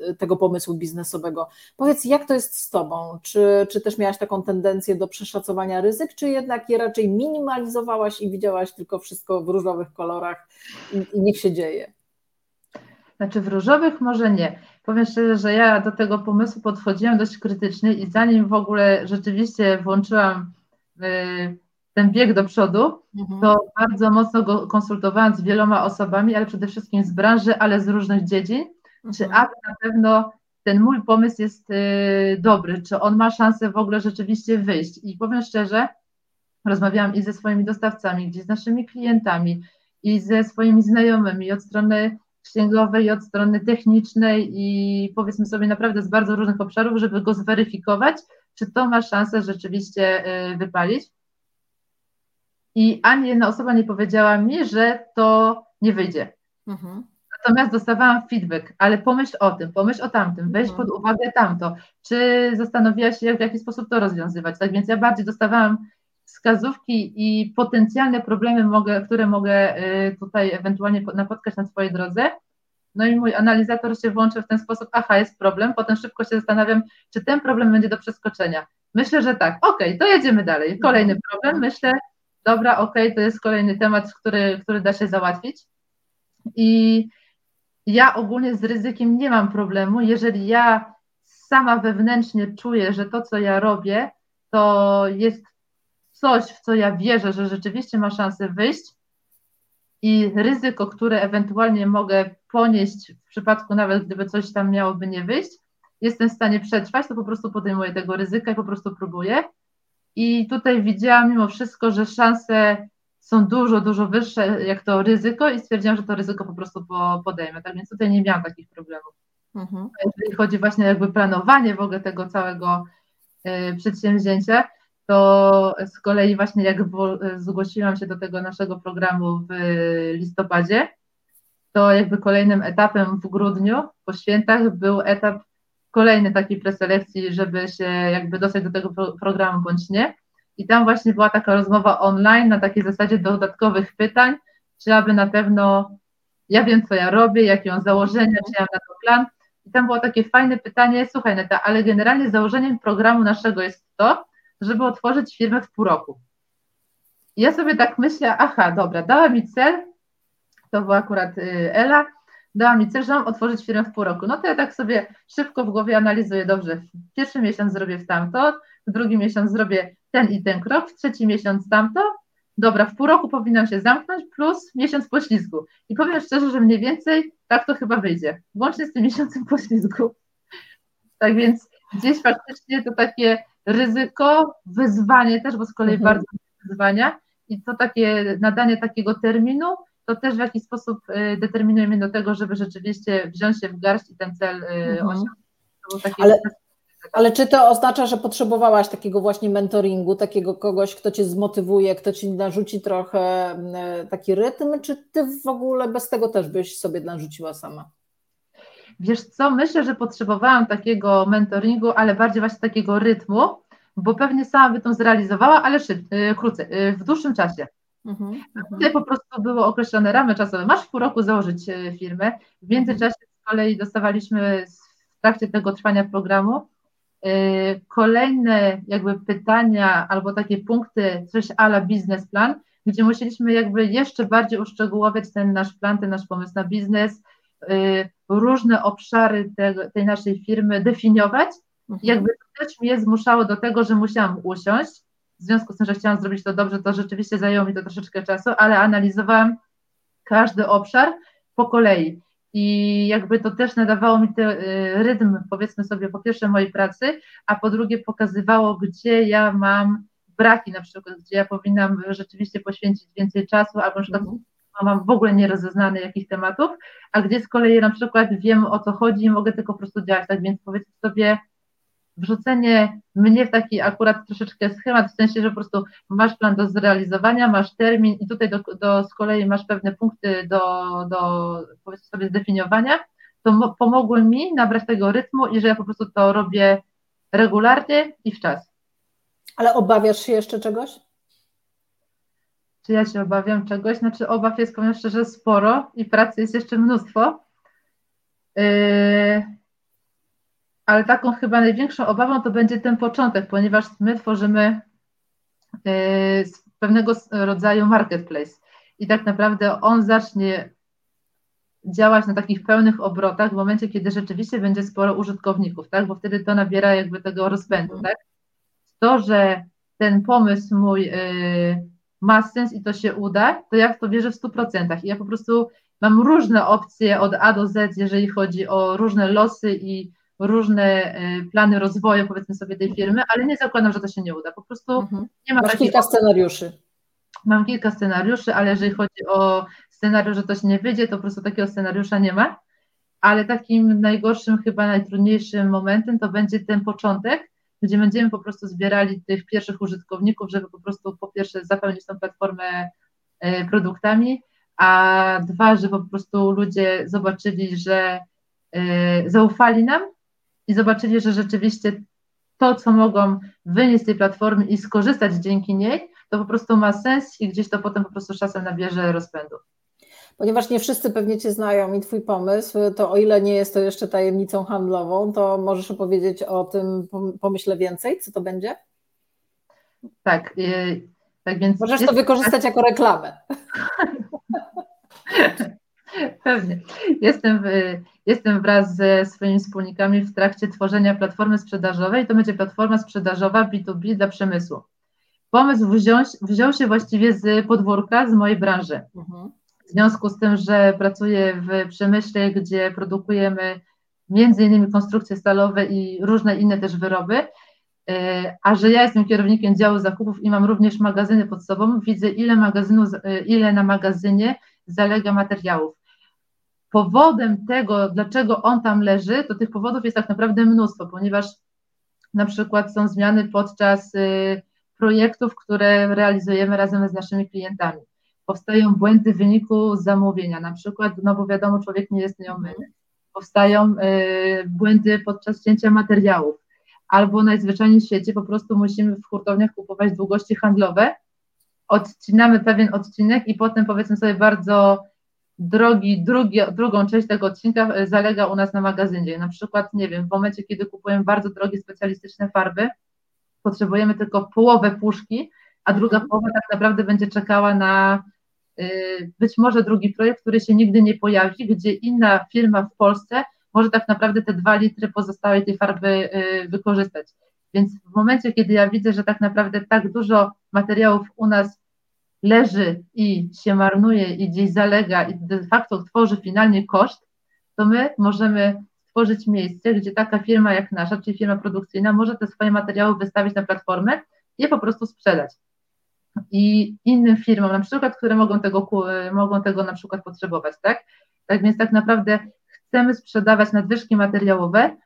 e, tego pomysłu biznesowego. Powiedz, jak to jest z Tobą? Czy, czy też miałaś taką tendencję do przeszacowania ryzyk, czy jednak je raczej minimalizowałaś i widziałaś tylko wszystko w różowych kolorach i, i niech się dzieje? Znaczy w różowych może nie. Powiem szczerze, że ja do tego pomysłu podchodziłam dość krytycznie i zanim w ogóle rzeczywiście włączyłam y, ten bieg do przodu, mhm. to bardzo mocno go konsultowałam z wieloma osobami, ale przede wszystkim z branży, ale z różnych dziedzin, mhm. czy aby na pewno ten mój pomysł jest y, dobry, czy on ma szansę w ogóle rzeczywiście wyjść. I powiem szczerze, rozmawiałam i ze swoimi dostawcami, gdzieś z naszymi klientami, i ze swoimi znajomymi, od strony księgowej, i od strony technicznej, i powiedzmy sobie naprawdę z bardzo różnych obszarów, żeby go zweryfikować, czy to ma szansę rzeczywiście y, wypalić. I ani jedna osoba nie powiedziała mi, że to nie wyjdzie. Mhm. Natomiast dostawałam feedback, ale pomyśl o tym, pomyśl o tamtym, weź mhm. pod uwagę tamto, czy zastanowiłaś się, w jaki sposób to rozwiązywać. Tak więc ja bardziej dostawałam wskazówki i potencjalne problemy, mogę, które mogę y, tutaj ewentualnie napotkać na swojej drodze. No i mój analizator się włączył w ten sposób, aha, jest problem, potem szybko się zastanawiam, czy ten problem będzie do przeskoczenia. Myślę, że tak, okej, okay, to jedziemy dalej. Kolejny mhm. problem, myślę, dobra, okej, okay, to jest kolejny temat, który, który da się załatwić. I ja ogólnie z ryzykiem nie mam problemu, jeżeli ja sama wewnętrznie czuję, że to, co ja robię, to jest coś, w co ja wierzę, że rzeczywiście ma szansę wyjść i ryzyko, które ewentualnie mogę ponieść w przypadku nawet gdyby coś tam miałoby nie wyjść, jestem w stanie przetrwać, to po prostu podejmuję tego ryzyka i po prostu próbuję. I tutaj widziałam mimo wszystko, że szanse są dużo, dużo wyższe jak to ryzyko i stwierdziłam, że to ryzyko po prostu podejmę. Tak więc tutaj nie miałam takich problemów. Mhm. Jeżeli chodzi właśnie jakby planowanie w ogóle tego całego y, przedsięwzięcia, to z kolei właśnie jak zgłosiłam się do tego naszego programu w listopadzie, to jakby kolejnym etapem w grudniu po świętach był etap kolejny takiej preselekcji, żeby się jakby dostać do tego programu bądź nie. I tam właśnie była taka rozmowa online na takiej zasadzie dodatkowych pytań, czy aby na pewno ja wiem, co ja robię, jakie mam założenia, czy ja mam na to plan. I tam było takie fajne pytanie, słuchaj Neta, ale generalnie założeniem programu naszego jest to, żeby otworzyć firmę w pół roku. I ja sobie tak myślę, aha, dobra, dała mi cel, to była akurat y, Ela, dała mi mam otworzyć firmę w pół roku. No to ja tak sobie szybko w głowie analizuję, dobrze, w pierwszy miesiąc zrobię w tamto, w drugi miesiąc zrobię ten i ten krok, w trzeci miesiąc tamto, dobra, w pół roku powinnam się zamknąć, plus miesiąc poślizgu. I powiem szczerze, że mniej więcej tak to chyba wyjdzie, włącznie z tym miesiącem poślizgu. Tak więc gdzieś faktycznie to takie ryzyko, wyzwanie też, bo z kolei mhm. bardzo wyzwania i to takie nadanie takiego terminu, to też w jakiś sposób y, determinuje mnie do tego, żeby rzeczywiście wziąć się w garść i ten cel y, mhm. osiągnąć. Ale, ale czy to oznacza, że potrzebowałaś takiego właśnie mentoringu, takiego kogoś, kto cię zmotywuje, kto ci narzuci trochę y, taki rytm, czy ty w ogóle bez tego też byś sobie narzuciła sama? Wiesz co, myślę, że potrzebowałam takiego mentoringu, ale bardziej właśnie takiego rytmu, bo pewnie sama by to zrealizowała, ale szyb, yy, krócej, w dłuższym czasie. Mhm, mhm. Tutaj po prostu były określone ramy czasowe. Masz w pół roku założyć y, firmę. W międzyczasie z kolei dostawaliśmy w trakcie tego trwania programu y, kolejne jakby pytania albo takie punkty, coś ala biznesplan, gdzie musieliśmy jakby jeszcze bardziej uszczegółowiać ten nasz plan, ten nasz pomysł na biznes, y, różne obszary te, tej naszej firmy definiować. Mhm. Jakby to też mnie zmuszało do tego, że musiałam usiąść. W związku z tym, że chciałam zrobić to dobrze, to rzeczywiście zajęło mi to troszeczkę czasu, ale analizowałam każdy obszar po kolei. I jakby to też nadawało mi ten y, rytm, powiedzmy sobie, po pierwsze mojej pracy, a po drugie pokazywało, gdzie ja mam braki, na przykład, gdzie ja powinnam rzeczywiście poświęcić więcej czasu, albo przykład mhm mam w ogóle nierozeznane jakichś tematów, a gdzie z kolei na przykład wiem o co chodzi i mogę tylko po prostu działać, tak więc powiedzmy sobie, wrzucenie mnie w taki akurat troszeczkę schemat, w sensie, że po prostu masz plan do zrealizowania, masz termin i tutaj do, do z kolei masz pewne punkty do, do powiedzmy sobie zdefiniowania, to pomogły mi nabrać tego rytmu i że ja po prostu to robię regularnie i w czas. Ale obawiasz się jeszcze czegoś? czy ja się obawiam czegoś, znaczy obaw jest, powiem szczerze, sporo i pracy jest jeszcze mnóstwo. Yy, ale taką chyba największą obawą to będzie ten początek, ponieważ my tworzymy yy, pewnego rodzaju marketplace i tak naprawdę on zacznie działać na takich pełnych obrotach w momencie, kiedy rzeczywiście będzie sporo użytkowników, tak? Bo wtedy to nabiera jakby tego rozpędu, mhm. tak? To, że ten pomysł mój yy, ma sens i to się uda, to ja w to wierzę w 100%. I ja po prostu mam różne opcje od A do Z, jeżeli chodzi o różne losy i różne e, plany rozwoju, powiedzmy sobie, tej firmy, ale nie zakładam, że to się nie uda. Po prostu mhm. nie ma Masz kilka scenariuszy. Mam kilka scenariuszy, ale jeżeli chodzi o scenariusz, że to się nie wyjdzie, to po prostu takiego scenariusza nie ma. Ale takim najgorszym, chyba najtrudniejszym momentem to będzie ten początek, gdzie będziemy po prostu zbierali tych pierwszych użytkowników, żeby po prostu po pierwsze zapełnić tą platformę e, produktami, a dwa, żeby po prostu ludzie zobaczyli, że e, zaufali nam i zobaczyli, że rzeczywiście to, co mogą wynieść z tej platformy i skorzystać dzięki niej, to po prostu ma sens i gdzieś to potem po prostu czasem nabierze rozpędu. Ponieważ nie wszyscy pewnie Cię znają i Twój pomysł, to o ile nie jest to jeszcze tajemnicą handlową, to możesz opowiedzieć o tym pomyśle więcej, co to będzie? Tak, yy, tak więc. Możesz to wykorzystać jako reklamę. Pewnie. Jestem, w, jestem wraz ze swoimi wspólnikami w trakcie tworzenia platformy sprzedażowej. To będzie platforma sprzedażowa B2B dla przemysłu. Pomysł wziął, wziął się właściwie z podwórka, z mojej branży. Mhm. W związku z tym, że pracuję w przemyśle, gdzie produkujemy między innymi konstrukcje stalowe i różne inne też wyroby, e, a że ja jestem kierownikiem działu zakupów i mam również magazyny pod sobą, widzę ile magazynów, e, ile na magazynie zalega materiałów. Powodem tego, dlaczego on tam leży, to tych powodów jest tak naprawdę mnóstwo, ponieważ na przykład są zmiany podczas y, projektów, które realizujemy razem z naszymi klientami. Powstają błędy w wyniku zamówienia, na przykład, no bo wiadomo, człowiek nie jest nieomylny. Powstają y, błędy podczas cięcia materiałów, albo najzwyczajniej w świecie po prostu musimy w hurtowniach kupować długości handlowe, odcinamy pewien odcinek i potem powiedzmy sobie bardzo drogi, drugi, drugą część tego odcinka e, zalega u nas na magazynie. Na przykład, nie wiem, w momencie, kiedy kupujemy bardzo drogie specjalistyczne farby, potrzebujemy tylko połowę puszki, a druga mhm. połowa tak naprawdę będzie czekała na y, być może drugi projekt, który się nigdy nie pojawi, gdzie inna firma w Polsce może tak naprawdę te dwa litry pozostałej tej farby y, wykorzystać. Więc w momencie, kiedy ja widzę, że tak naprawdę tak dużo materiałów u nas leży i się marnuje i gdzieś zalega i de facto tworzy finalnie koszt, to my możemy stworzyć miejsce, gdzie taka firma jak nasza, czyli firma produkcyjna, może te swoje materiały wystawić na platformę i je po prostu sprzedać. I innym firmom, na przykład, które mogą tego, mogą tego na przykład potrzebować, tak? Tak więc tak naprawdę chcemy sprzedawać nadwyżki materiałowe,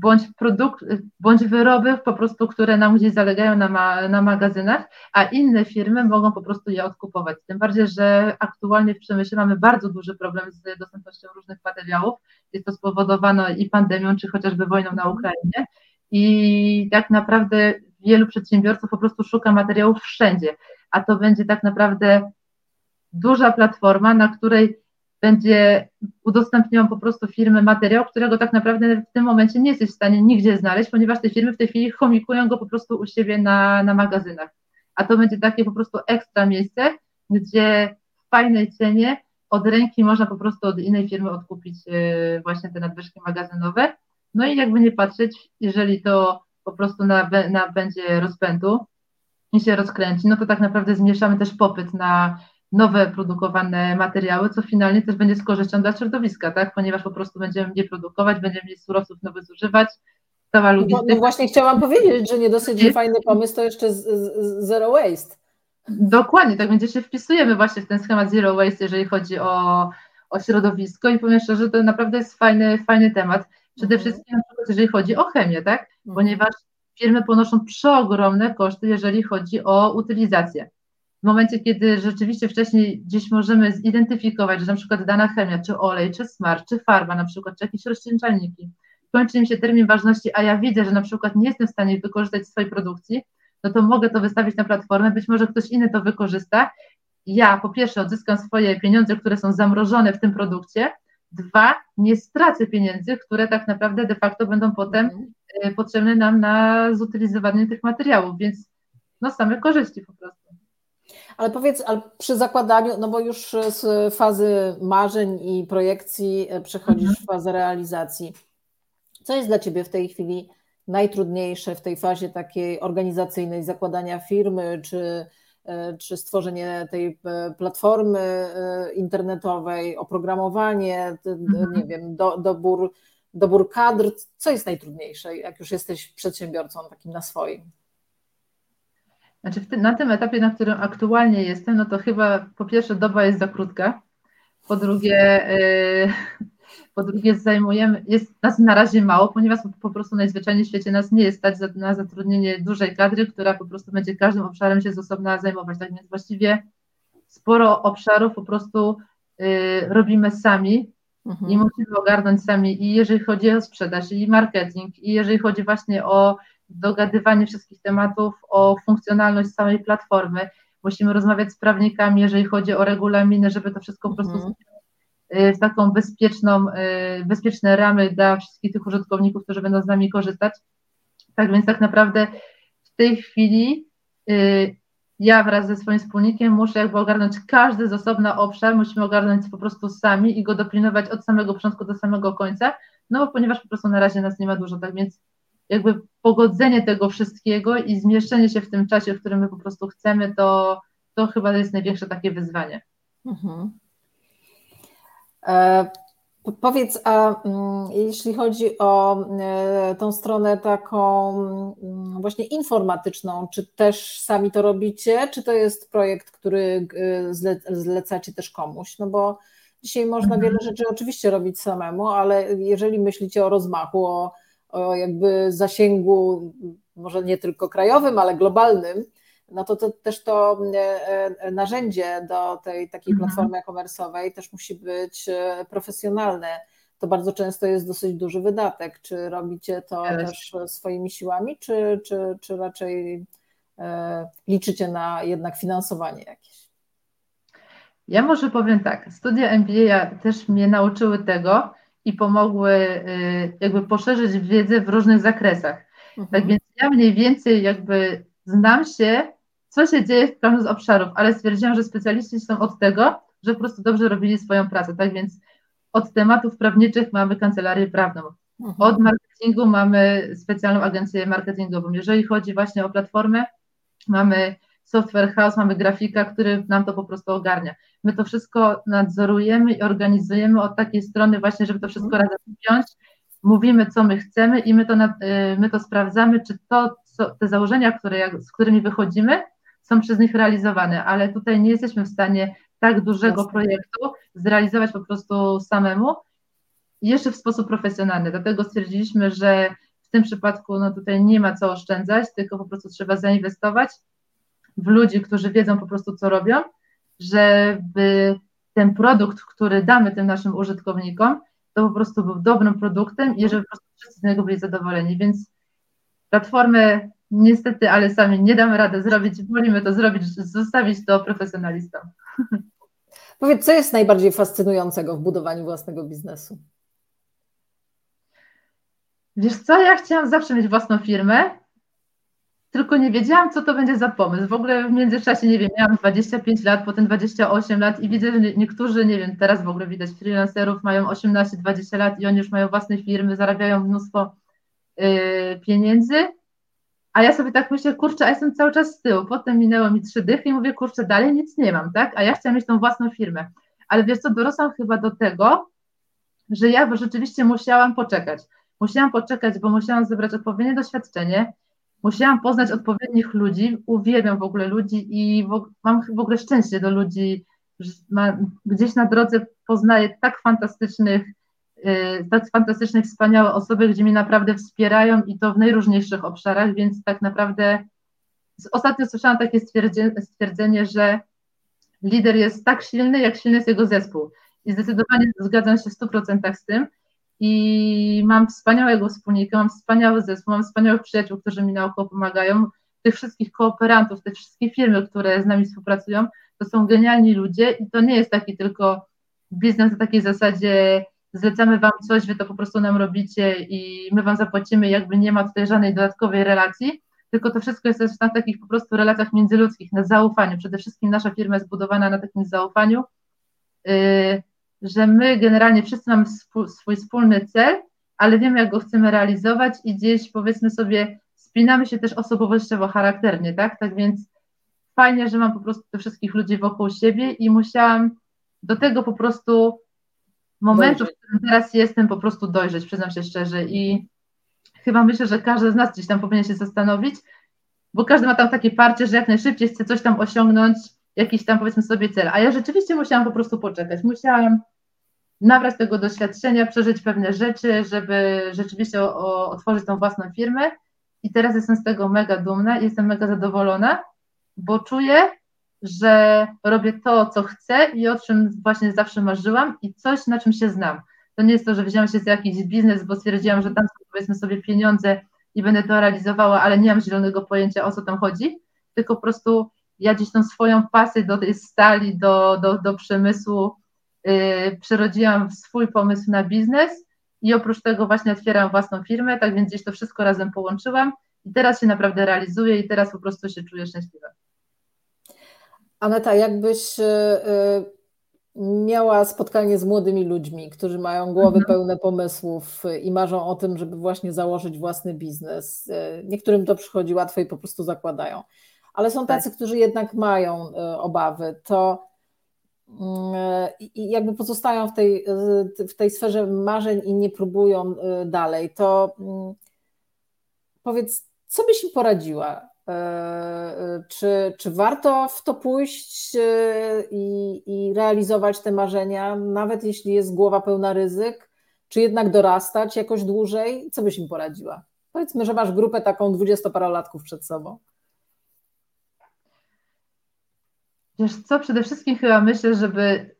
bądź produkt, bądź wyroby po prostu, które nam gdzieś zalegają na, ma, na magazynach, a inne firmy mogą po prostu je odkupować. Tym bardziej, że aktualnie w przemyśle mamy bardzo duży problem z dostępnością różnych materiałów. Jest to spowodowane i pandemią, czy chociażby wojną na Ukrainie. I tak naprawdę wielu przedsiębiorców po prostu szuka materiałów wszędzie, a to będzie tak naprawdę duża platforma, na której będzie udostępniał po prostu firmy materiał, którego tak naprawdę w tym momencie nie jesteś w stanie nigdzie znaleźć, ponieważ te firmy w tej chwili chomikują go po prostu u siebie na, na magazynach. A to będzie takie po prostu ekstra miejsce, gdzie w fajnej cenie od ręki można po prostu od innej firmy odkupić y, właśnie te nadwyżki magazynowe. No i jakby nie patrzeć, jeżeli to po prostu na, na będzie rozpędu i się rozkręci, no to tak naprawdę zmniejszamy też popyt na nowe produkowane materiały, co finalnie też będzie z korzyścią dla środowiska, tak? Ponieważ po prostu będziemy nie produkować, będziemy mniej surowców nowych zużywać. Cała logistyka. No, no właśnie chciałam powiedzieć, że nie dosyć fajny pomysł, to jeszcze z, z, zero waste. Dokładnie, tak będzie się wpisujemy właśnie w ten schemat zero waste, jeżeli chodzi o, o środowisko i powiem szczerze, że to naprawdę jest fajny, fajny temat. Przede mhm. wszystkim jeżeli chodzi o chemię, tak? Mhm. Ponieważ firmy ponoszą przeogromne koszty, jeżeli chodzi o utylizację w momencie, kiedy rzeczywiście wcześniej gdzieś możemy zidentyfikować, że na przykład dana chemia, czy olej, czy smar, czy farba na przykład, czy jakieś rozcieńczalniki, kończy im się termin ważności, a ja widzę, że na przykład nie jestem w stanie wykorzystać swojej produkcji, no to mogę to wystawić na platformę, być może ktoś inny to wykorzysta. Ja po pierwsze odzyskam swoje pieniądze, które są zamrożone w tym produkcie, dwa, nie stracę pieniędzy, które tak naprawdę de facto będą potem y, potrzebne nam na zutylizowanie tych materiałów, więc no same korzyści po prostu. Ale powiedz, ale przy zakładaniu, no bo już z fazy marzeń i projekcji e, przechodzisz mhm. w fazę realizacji. Co jest dla Ciebie w tej chwili najtrudniejsze w tej fazie takiej organizacyjnej zakładania firmy, czy, e, czy stworzenie tej e, platformy internetowej, oprogramowanie, mhm. nie wiem, do, dobór, dobór kadr? Co jest najtrudniejsze, jak już jesteś przedsiębiorcą takim na swoim? Znaczy tym, na tym etapie, na którym aktualnie jestem, no to chyba po pierwsze doba jest za krótka, po drugie yy, Po drugie, zajmujemy, jest nas na razie mało, ponieważ po prostu najzwyczajniej w świecie nas nie jest stać na zatrudnienie dużej kadry, która po prostu będzie każdym obszarem się z osobna zajmować. Tak więc właściwie sporo obszarów po prostu y, robimy sami mhm. i musimy ogarnąć sami. I jeżeli chodzi o sprzedaż, i marketing, i jeżeli chodzi właśnie o dogadywanie wszystkich tematów, o funkcjonalność całej platformy, musimy rozmawiać z prawnikami, jeżeli chodzi o regulaminy, żeby to wszystko po prostu mhm. Y, w taką bezpieczną, y, bezpieczne ramy dla wszystkich tych użytkowników, którzy będą z nami korzystać. Tak więc tak naprawdę w tej chwili y, ja wraz ze swoim wspólnikiem muszę jakby ogarnąć każdy z osobna obszar, musimy ogarnąć po prostu sami i go dopilnować od samego początku do samego końca, no bo ponieważ po prostu na razie nas nie ma dużo, tak więc jakby pogodzenie tego wszystkiego i zmieszczenie się w tym czasie, w którym my po prostu chcemy, to, to chyba jest największe takie wyzwanie. Mhm. E, powiedz, a mm, jeśli chodzi o e, tą stronę taką mm, właśnie informatyczną, czy też sami to robicie, czy to jest projekt, który zlecacie też komuś? No bo dzisiaj można mhm. wiele rzeczy oczywiście robić samemu, ale jeżeli myślicie o rozmachu, o, o jakby zasięgu, może nie tylko krajowym, ale globalnym, no to, to też to e, e, narzędzie do tej takiej mhm. platformy e-commerce'owej też musi być e, profesjonalne. To bardzo często jest dosyć duży wydatek. Czy robicie to też swoimi siłami, czy, czy, czy raczej liczycie na jednak finansowanie jakieś? Ja może powiem tak, studia MBA też mnie nauczyły tego i pomogły jakby poszerzyć wiedzę w różnych zakresach. Mhm. Tak więc ja mniej więcej jakby znam się co się dzieje w każdym z obszarów, ale stwierdziłam, że specjaliści są od tego, że po prostu dobrze robili swoją pracę, tak więc od tematów prawniczych mamy kancelarię prawną, mhm. od marketingu mamy specjalną agencję marketingową. Jeżeli chodzi właśnie o platformę, mamy software house, mamy grafika, który nam to po prostu ogarnia. My to wszystko nadzorujemy i organizujemy od takiej strony właśnie, żeby to wszystko mhm. razem wziąć, mówimy, co my chcemy i my to, y, my to sprawdzamy, czy to, co, te założenia, które, z którymi wychodzimy, są przez nich realizowane, ale tutaj nie jesteśmy w stanie tak dużego Jasne. projektu zrealizować po prostu samemu, jeszcze w sposób profesjonalny. Dlatego stwierdziliśmy, że w tym przypadku no tutaj nie ma co oszczędzać, tylko po prostu trzeba zainwestować w ludzi, którzy wiedzą po prostu, co robią, żeby ten produkt, który damy tym naszym użytkownikom, to po prostu był dobrym produktem i żeby po prostu wszyscy z niego byli zadowoleni. Więc platformy niestety, ale sami nie damy rady zrobić, wolimy to zrobić, zostawić to profesjonalistom. Powiedz, co jest najbardziej fascynującego w budowaniu własnego biznesu? Wiesz co, ja chciałam zawsze mieć własną firmę, tylko nie wiedziałam, co to będzie za pomysł. W ogóle w międzyczasie, nie wiem, miałam 25 lat, potem 28 lat i widzę, że niektórzy, nie wiem, teraz w ogóle widać freelancerów, mają 18-20 lat i oni już mają własne firmy, zarabiają mnóstwo yy, pieniędzy, a ja sobie tak myślę, kurczę, a jestem cały czas z tyłu. Potem minęło mi trzy dychy i mówię, kurczę, dalej nic nie mam, tak? A ja chciałam mieć tą własną firmę. Ale wiesz co, dorosłam chyba do tego, że ja rzeczywiście musiałam poczekać. Musiałam poczekać, bo musiałam zebrać odpowiednie doświadczenie, musiałam poznać odpowiednich ludzi, uwielbiam w ogóle ludzi i w, mam w ogóle szczęście do ludzi, ma, gdzieś na drodze poznaję tak fantastycznych Y, tak fantastyczne, wspaniałe osoby, gdzie mnie naprawdę wspierają i to w najróżniejszych obszarach, więc tak naprawdę ostatnio słyszałam takie stwierdzenie, stwierdzenie że lider jest tak silny, jak silny jest jego zespół. I zdecydowanie zgadzam się w 100% z tym. I mam wspaniałego wspólnika, mam wspaniały zespół, mam wspaniałych przyjaciół, którzy mi naokoło pomagają, tych wszystkich kooperantów, tych wszystkich firmy, które z nami współpracują, to są genialni ludzie i to nie jest taki tylko biznes na takiej zasadzie zlecamy wam coś, wy to po prostu nam robicie i my wam zapłacimy, jakby nie ma tutaj żadnej dodatkowej relacji, tylko to wszystko jest na takich po prostu relacjach międzyludzkich, na zaufaniu. Przede wszystkim nasza firma jest zbudowana na takim zaufaniu, yy, że my generalnie wszyscy mamy swój, wspólny cel, ale wiemy, jak go chcemy realizować i gdzieś powiedzmy sobie, spinamy się też osobowościowo, charakternie, tak? Tak więc fajnie, że mam po prostu tych wszystkich ludzi wokół siebie i musiałam do tego po prostu momentu, w którym teraz jestem, po prostu dojrzeć, przyznam się szczerze. I chyba myślę, że każdy z nas gdzieś tam powinien się zastanowić, bo każdy ma tam takie parcie, że jak najszybciej chce coś tam osiągnąć, jakiś tam powiedzmy sobie cel. A ja rzeczywiście musiałam po prostu poczekać. Musiałam nabrać tego doświadczenia, przeżyć pewne rzeczy, żeby rzeczywiście o, o, otworzyć tą własną firmę. I teraz jestem z tego mega dumna jestem mega zadowolona, bo czuję, że robię to, co chcę i o czym właśnie zawsze marzyłam i coś, na czym się znam. To nie jest to, że wziąłem się za jakiś biznes, bo stwierdziłam, że tam powiedzmy sobie pieniądze i będę to realizowała, ale nie mam zielonego pojęcia, o co tam chodzi, tylko po prostu ja gdzieś tą swoją pasję do tej stali, do, do, do przemysłu yy, przerodziłam w swój pomysł na biznes i oprócz tego właśnie otwieram własną firmę, tak więc gdzieś to wszystko razem połączyłam i teraz się naprawdę realizuję i teraz po prostu się czuję szczęśliwa. Aneta, jakbyś y, y, miała spotkanie z młodymi ludźmi, którzy mają głowy mhm. pełne pomysłów i marzą o tym, żeby właśnie założyć własny biznes. Y, niektórym to przychodzi łatwo i po prostu zakładają, ale są tacy, tak. którzy jednak mają obawy. To i jakby pozostają w tej, w tej sferze marzeń i nie próbują dalej, to mm, powiedz, co byś im poradziła? E, e, czy, czy warto w to pójść e, i, i realizować te marzenia, nawet jeśli jest głowa pełna ryzyk, czy jednak dorastać jakoś dłużej? Co byś im poradziła? Powiedzmy, że masz grupę taką dwudziestoparolatków przed sobą. Wiesz co, przede wszystkim chyba myślę, żeby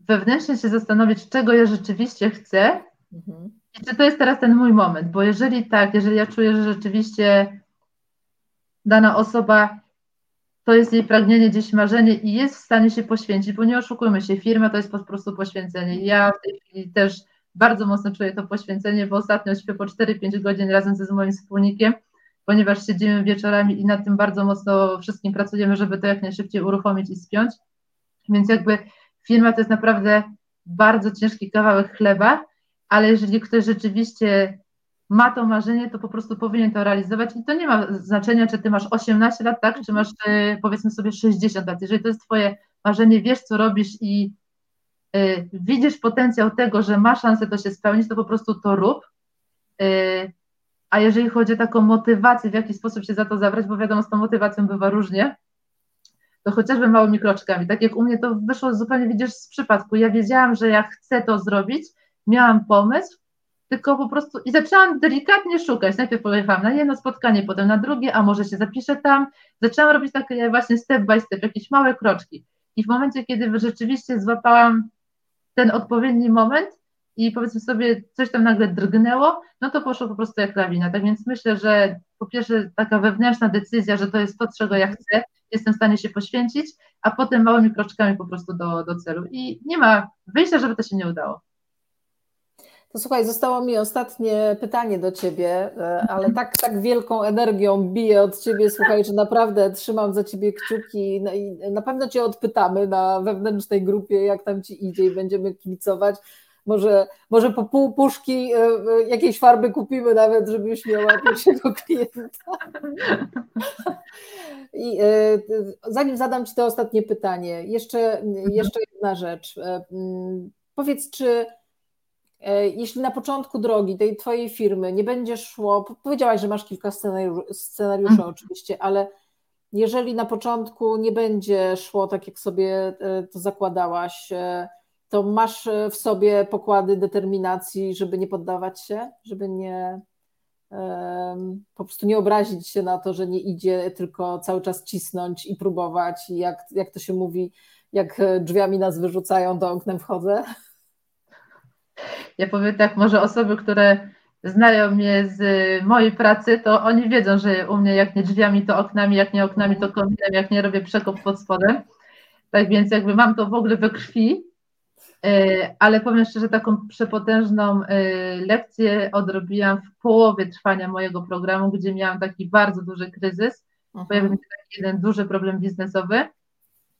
wewnętrznie się zastanowić, czego ja rzeczywiście chcę mhm. i czy to jest teraz ten mój moment, bo jeżeli tak, jeżeli ja czuję, że rzeczywiście dana osoba, to jest jej pragnienie, gdzieś marzenie i jest w stanie się poświęcić, bo nie oszukujmy się, firma to jest po prostu poświęcenie. Ja w tej chwili też bardzo mocno czuję to poświęcenie, bo ostatnio śpię po 4-5 godzin razem ze z moim wspólnikiem, ponieważ siedzimy wieczorami i nad tym bardzo mocno wszystkim pracujemy, żeby to jak najszybciej uruchomić i spiąć. Więc jakby firma to jest naprawdę bardzo ciężki kawałek chleba, ale jeżeli ktoś rzeczywiście ma to marzenie, to po prostu powinien to realizować i to nie ma znaczenia, czy ty masz 18 lat, tak, czy masz e, powiedzmy sobie 60 lat. Jeżeli to jest twoje marzenie, wiesz co robisz i y, widzisz potencjał tego, że ma szansę to się spełnić, to po prostu to rób. Y, a jeżeli chodzi o taką motywację, w jaki sposób się za to zabrać, bo wiadomo, z tą motywacją bywa różnie, to chociażby małymi kroczkami. Tak jak u mnie to wyszło zupełnie, widzisz, z przypadku. Ja wiedziałam, że ja chcę to zrobić, miałam pomysł, tylko po prostu i zaczęłam delikatnie szukać. Najpierw pojechałam na jedno spotkanie, potem na drugie, a może się zapiszę tam. Zaczęłam robić takie właśnie step by step, jakieś małe kroczki. I w momencie, kiedy rzeczywiście złapałam ten odpowiedni moment i powiedzmy sobie coś tam nagle drgnęło, no to poszło po prostu jak lawina. Tak więc myślę, że po pierwsze taka wewnętrzna decyzja, że to jest to, czego ja chcę, jestem w stanie się poświęcić, a potem małymi kroczkami po prostu do, do celu. I nie ma wyjścia, żeby to się nie udało. To słuchaj, zostało mi ostatnie pytanie do Ciebie, e, ale tak, tak wielką energią biję od Ciebie, słuchaj, że naprawdę trzymam za Ciebie kciuki no i na pewno Cię odpytamy na wewnętrznej grupie, jak tam Ci idzie i będziemy kibicować. Może, może po pół puszki e, e, jakiejś farby kupimy nawet, żebyś miała pierwszego klienta. I zanim zadam Ci to ostatnie pytanie, jeszcze, jeszcze jedna rzecz. Powiedz, czy E, jeśli na początku drogi tej twojej firmy nie będzie szło, powiedziałaś, że masz kilka scenariuszy, scenariuszy mhm. oczywiście, ale jeżeli na początku nie będzie szło tak, jak sobie e, to zakładałaś, e, to masz w sobie pokłady determinacji, żeby nie poddawać się, żeby nie po prostu nie obrazić się na to, że nie idzie, tylko cały czas cisnąć i próbować. I jak, jak to się mówi, jak drzwiami nas wyrzucają, do oknem wchodzę. Ja powiem tak, może osoby, które znają mnie z mojej pracy, to oni wiedzą, że u mnie jak nie drzwiami, to oknami, jak nie oknami, to kominem, jak nie robię przekop pod spodem. Tak więc jakby mam to w ogóle we krwi, e, ale powiem szczerze, taką przepotężną e, lekcję odrobiłam w połowie trwania mojego programu, gdzie miałam taki bardzo duży kryzys. Mhm. Pojawił się taki jeden duży problem biznesowy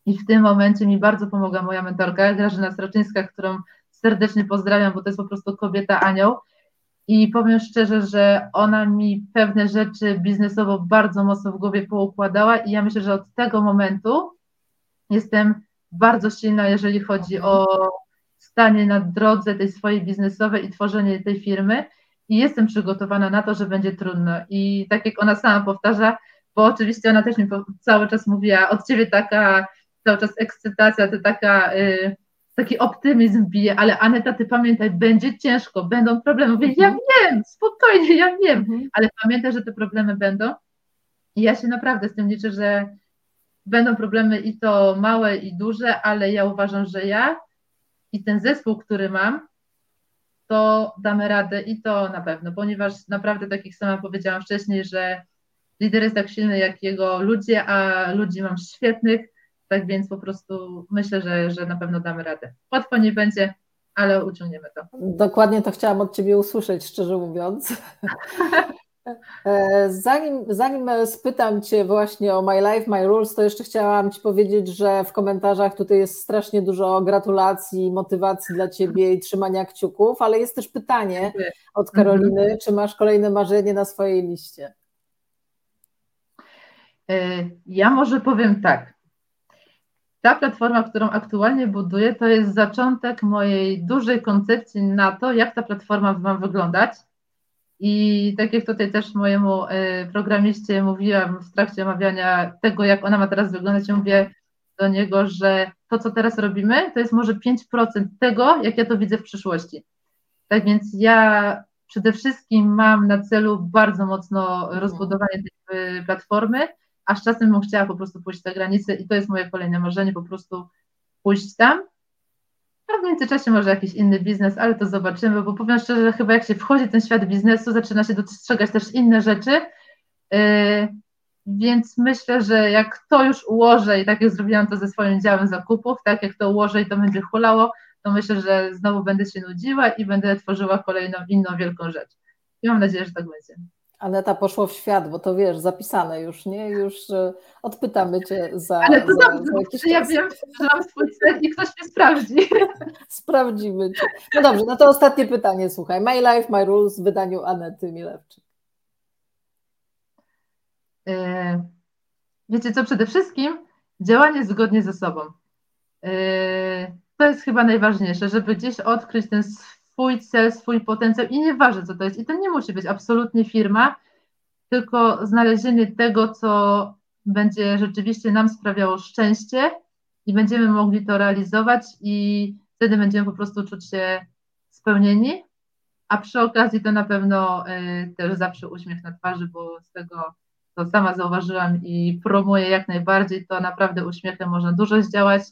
i w tym momencie mi bardzo pomogła moja mentorka, Grażyna Straczyńska, którą serdecznie pozdrawiam, bo to jest po prostu kobieta anioł. I powiem szczerze, że ona mi pewne rzeczy biznesowo bardzo mocno w głowie poukładała i ja myślę, że od tego momentu jestem bardzo silna, jeżeli chodzi o stanie na drodze tej swojej biznesowej i tworzenie tej firmy i jestem przygotowana na to, że będzie trudno. I tak jak ona sama powtarza, bo oczywiście ona też mi cały czas mówiła, od ciebie taka cały czas ekscytacja, to taka y, taki optymizm bije, ale Aneta, ty pamiętaj, będzie ciężko, będą problemy. Mówię, ja mhm. wiem, spokojnie, ja wiem, mhm. ale pamiętaj, że te problemy będą. I ja się naprawdę z tym liczę, że będą problemy i to małe, i duże, ale ja uważam, że ja i ten zespół, który mam, to damy radę i to na pewno, ponieważ naprawdę, tak jak sama powiedziałam wcześniej, że lider jest tak silny jak jego ludzie, a ludzi mam świetnych, tak więc po prostu myślę, że, że na pewno damy radę. Łatwo nie będzie, ale uciągniemy to. Dokładnie to chciałam od Ciebie usłyszeć, szczerze mówiąc. E, zanim, zanim spytam Cię właśnie o My Life, My Rules, to jeszcze chciałam Ci powiedzieć, że w komentarzach tutaj jest strasznie dużo gratulacji, motywacji dla Ciebie i trzymania kciuków, ale jest też pytanie od Karoliny, mhm. czy masz kolejne marzenie na swojej liście? E, ja może powiem tak. Ta platforma, którą aktualnie buduję, to jest zaczątek mojej dużej koncepcji na to, jak ta platforma ma wyglądać i tak jak tutaj też mojemu e, programiście mówiłam w trakcie omawiania tego, jak ona ma teraz wyglądać, ja mówię do niego, że to, co teraz robimy, to jest może 5% tego, jak ja to widzę w przyszłości. Tak więc ja przede wszystkim mam na celu bardzo mocno rozbudowanie tej e, platformy, a z czasem bym chciała po prostu pójść za granicę i to jest moje kolejne marzenie, po prostu pójść tam a w międzyczasie może jakiś inny biznes, ale to zobaczymy, bo powiem szczerze, że chyba jak się wchodzi w ten świat biznesu, zaczyna się dostrzegać też inne rzeczy. Yy, więc myślę, że jak to już ułożę i tak jak zrobiłam to ze swoim działem zakupów, tak jak to ułożę i to będzie hulało, to myślę, że znowu będę się nudziła i będę tworzyła kolejną inną wielką rzecz. I mam nadzieję, że tak będzie. Aneta poszło w świat, bo to wiesz, zapisane już, nie? Już odpytamy cię za. Ale to za, dobrze, za jakiś ja wiem, że mam swój cel i ktoś mnie sprawdzi. Sprawdzimy cię. No dobrze, no to ostatnie pytanie, słuchaj. My Life, My Rules w wydaniu Anety Milewczyk. E, wiecie co, przede wszystkim działanie zgodnie ze sobą. E, to jest chyba najważniejsze, żeby gdzieś odkryć ten swój cel, swój potencjał i nieważne co to jest. I to nie musi być absolutnie firma, tylko znalezienie tego, co będzie rzeczywiście nam sprawiało szczęście i będziemy mogli to realizować i wtedy będziemy po prostu czuć się spełnieni, a przy okazji to na pewno y, też zawsze uśmiech na twarzy, bo z tego, co sama zauważyłam i promuję jak najbardziej, to naprawdę uśmiechem można dużo zdziałać,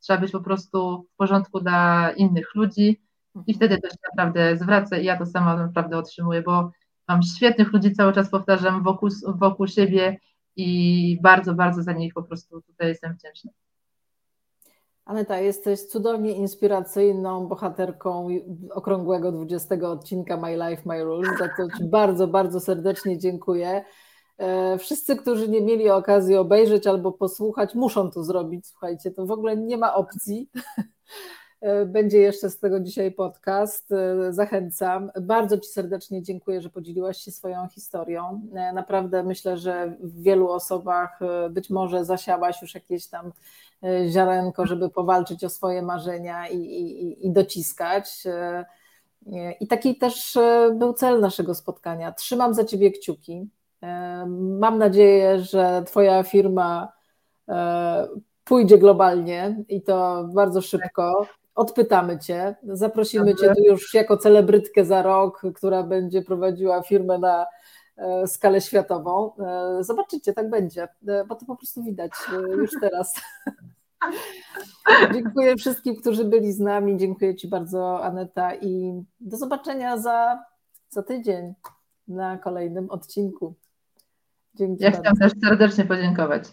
trzeba być po prostu w porządku dla innych ludzi, i wtedy się naprawdę zwraca i ja to sama naprawdę otrzymuję, bo mam świetnych ludzi, cały czas powtarzam, wokół, wokół siebie i bardzo, bardzo za nich po prostu tutaj jestem wdzięczna. Aneta, jesteś cudownie inspiracyjną bohaterką okrągłego 20 odcinka My Life, My Rules, za co Ci bardzo, bardzo serdecznie dziękuję. E, wszyscy, którzy nie mieli okazji obejrzeć albo posłuchać, muszą to zrobić. Słuchajcie, to w ogóle nie ma opcji. E, będzie jeszcze z tego dzisiaj podcast. E, zachęcam. Bardzo Ci serdecznie dziękuję, że podzieliłaś się swoją historią. E, naprawdę myślę, że w wielu osobach być może zasiałaś już jakieś tam ziarenko, żeby powalczyć o swoje marzenia i, i, i dociskać. I taki też był cel naszego spotkania. Trzymam za Ciebie kciuki. Mam nadzieję, że Twoja firma pójdzie globalnie i to bardzo szybko odpytamy Cię, zaprosimy Cię tu już jako celebrytkę za rok, która będzie prowadziła firmę na e, skalę światową. E, zobaczycie, tak będzie, e, bo to po prostu widać już teraz. Dziękuję wszystkim, którzy byli z nami. Dziękuję Ci bardzo, Aneta, i do zobaczenia za, za tydzień na kolejnym odcinku. Dzięki ja bardzo. chciałam też serdecznie podziękować.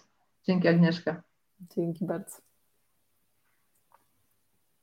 Dzięki, Agnieszka. Dzięki bardzo.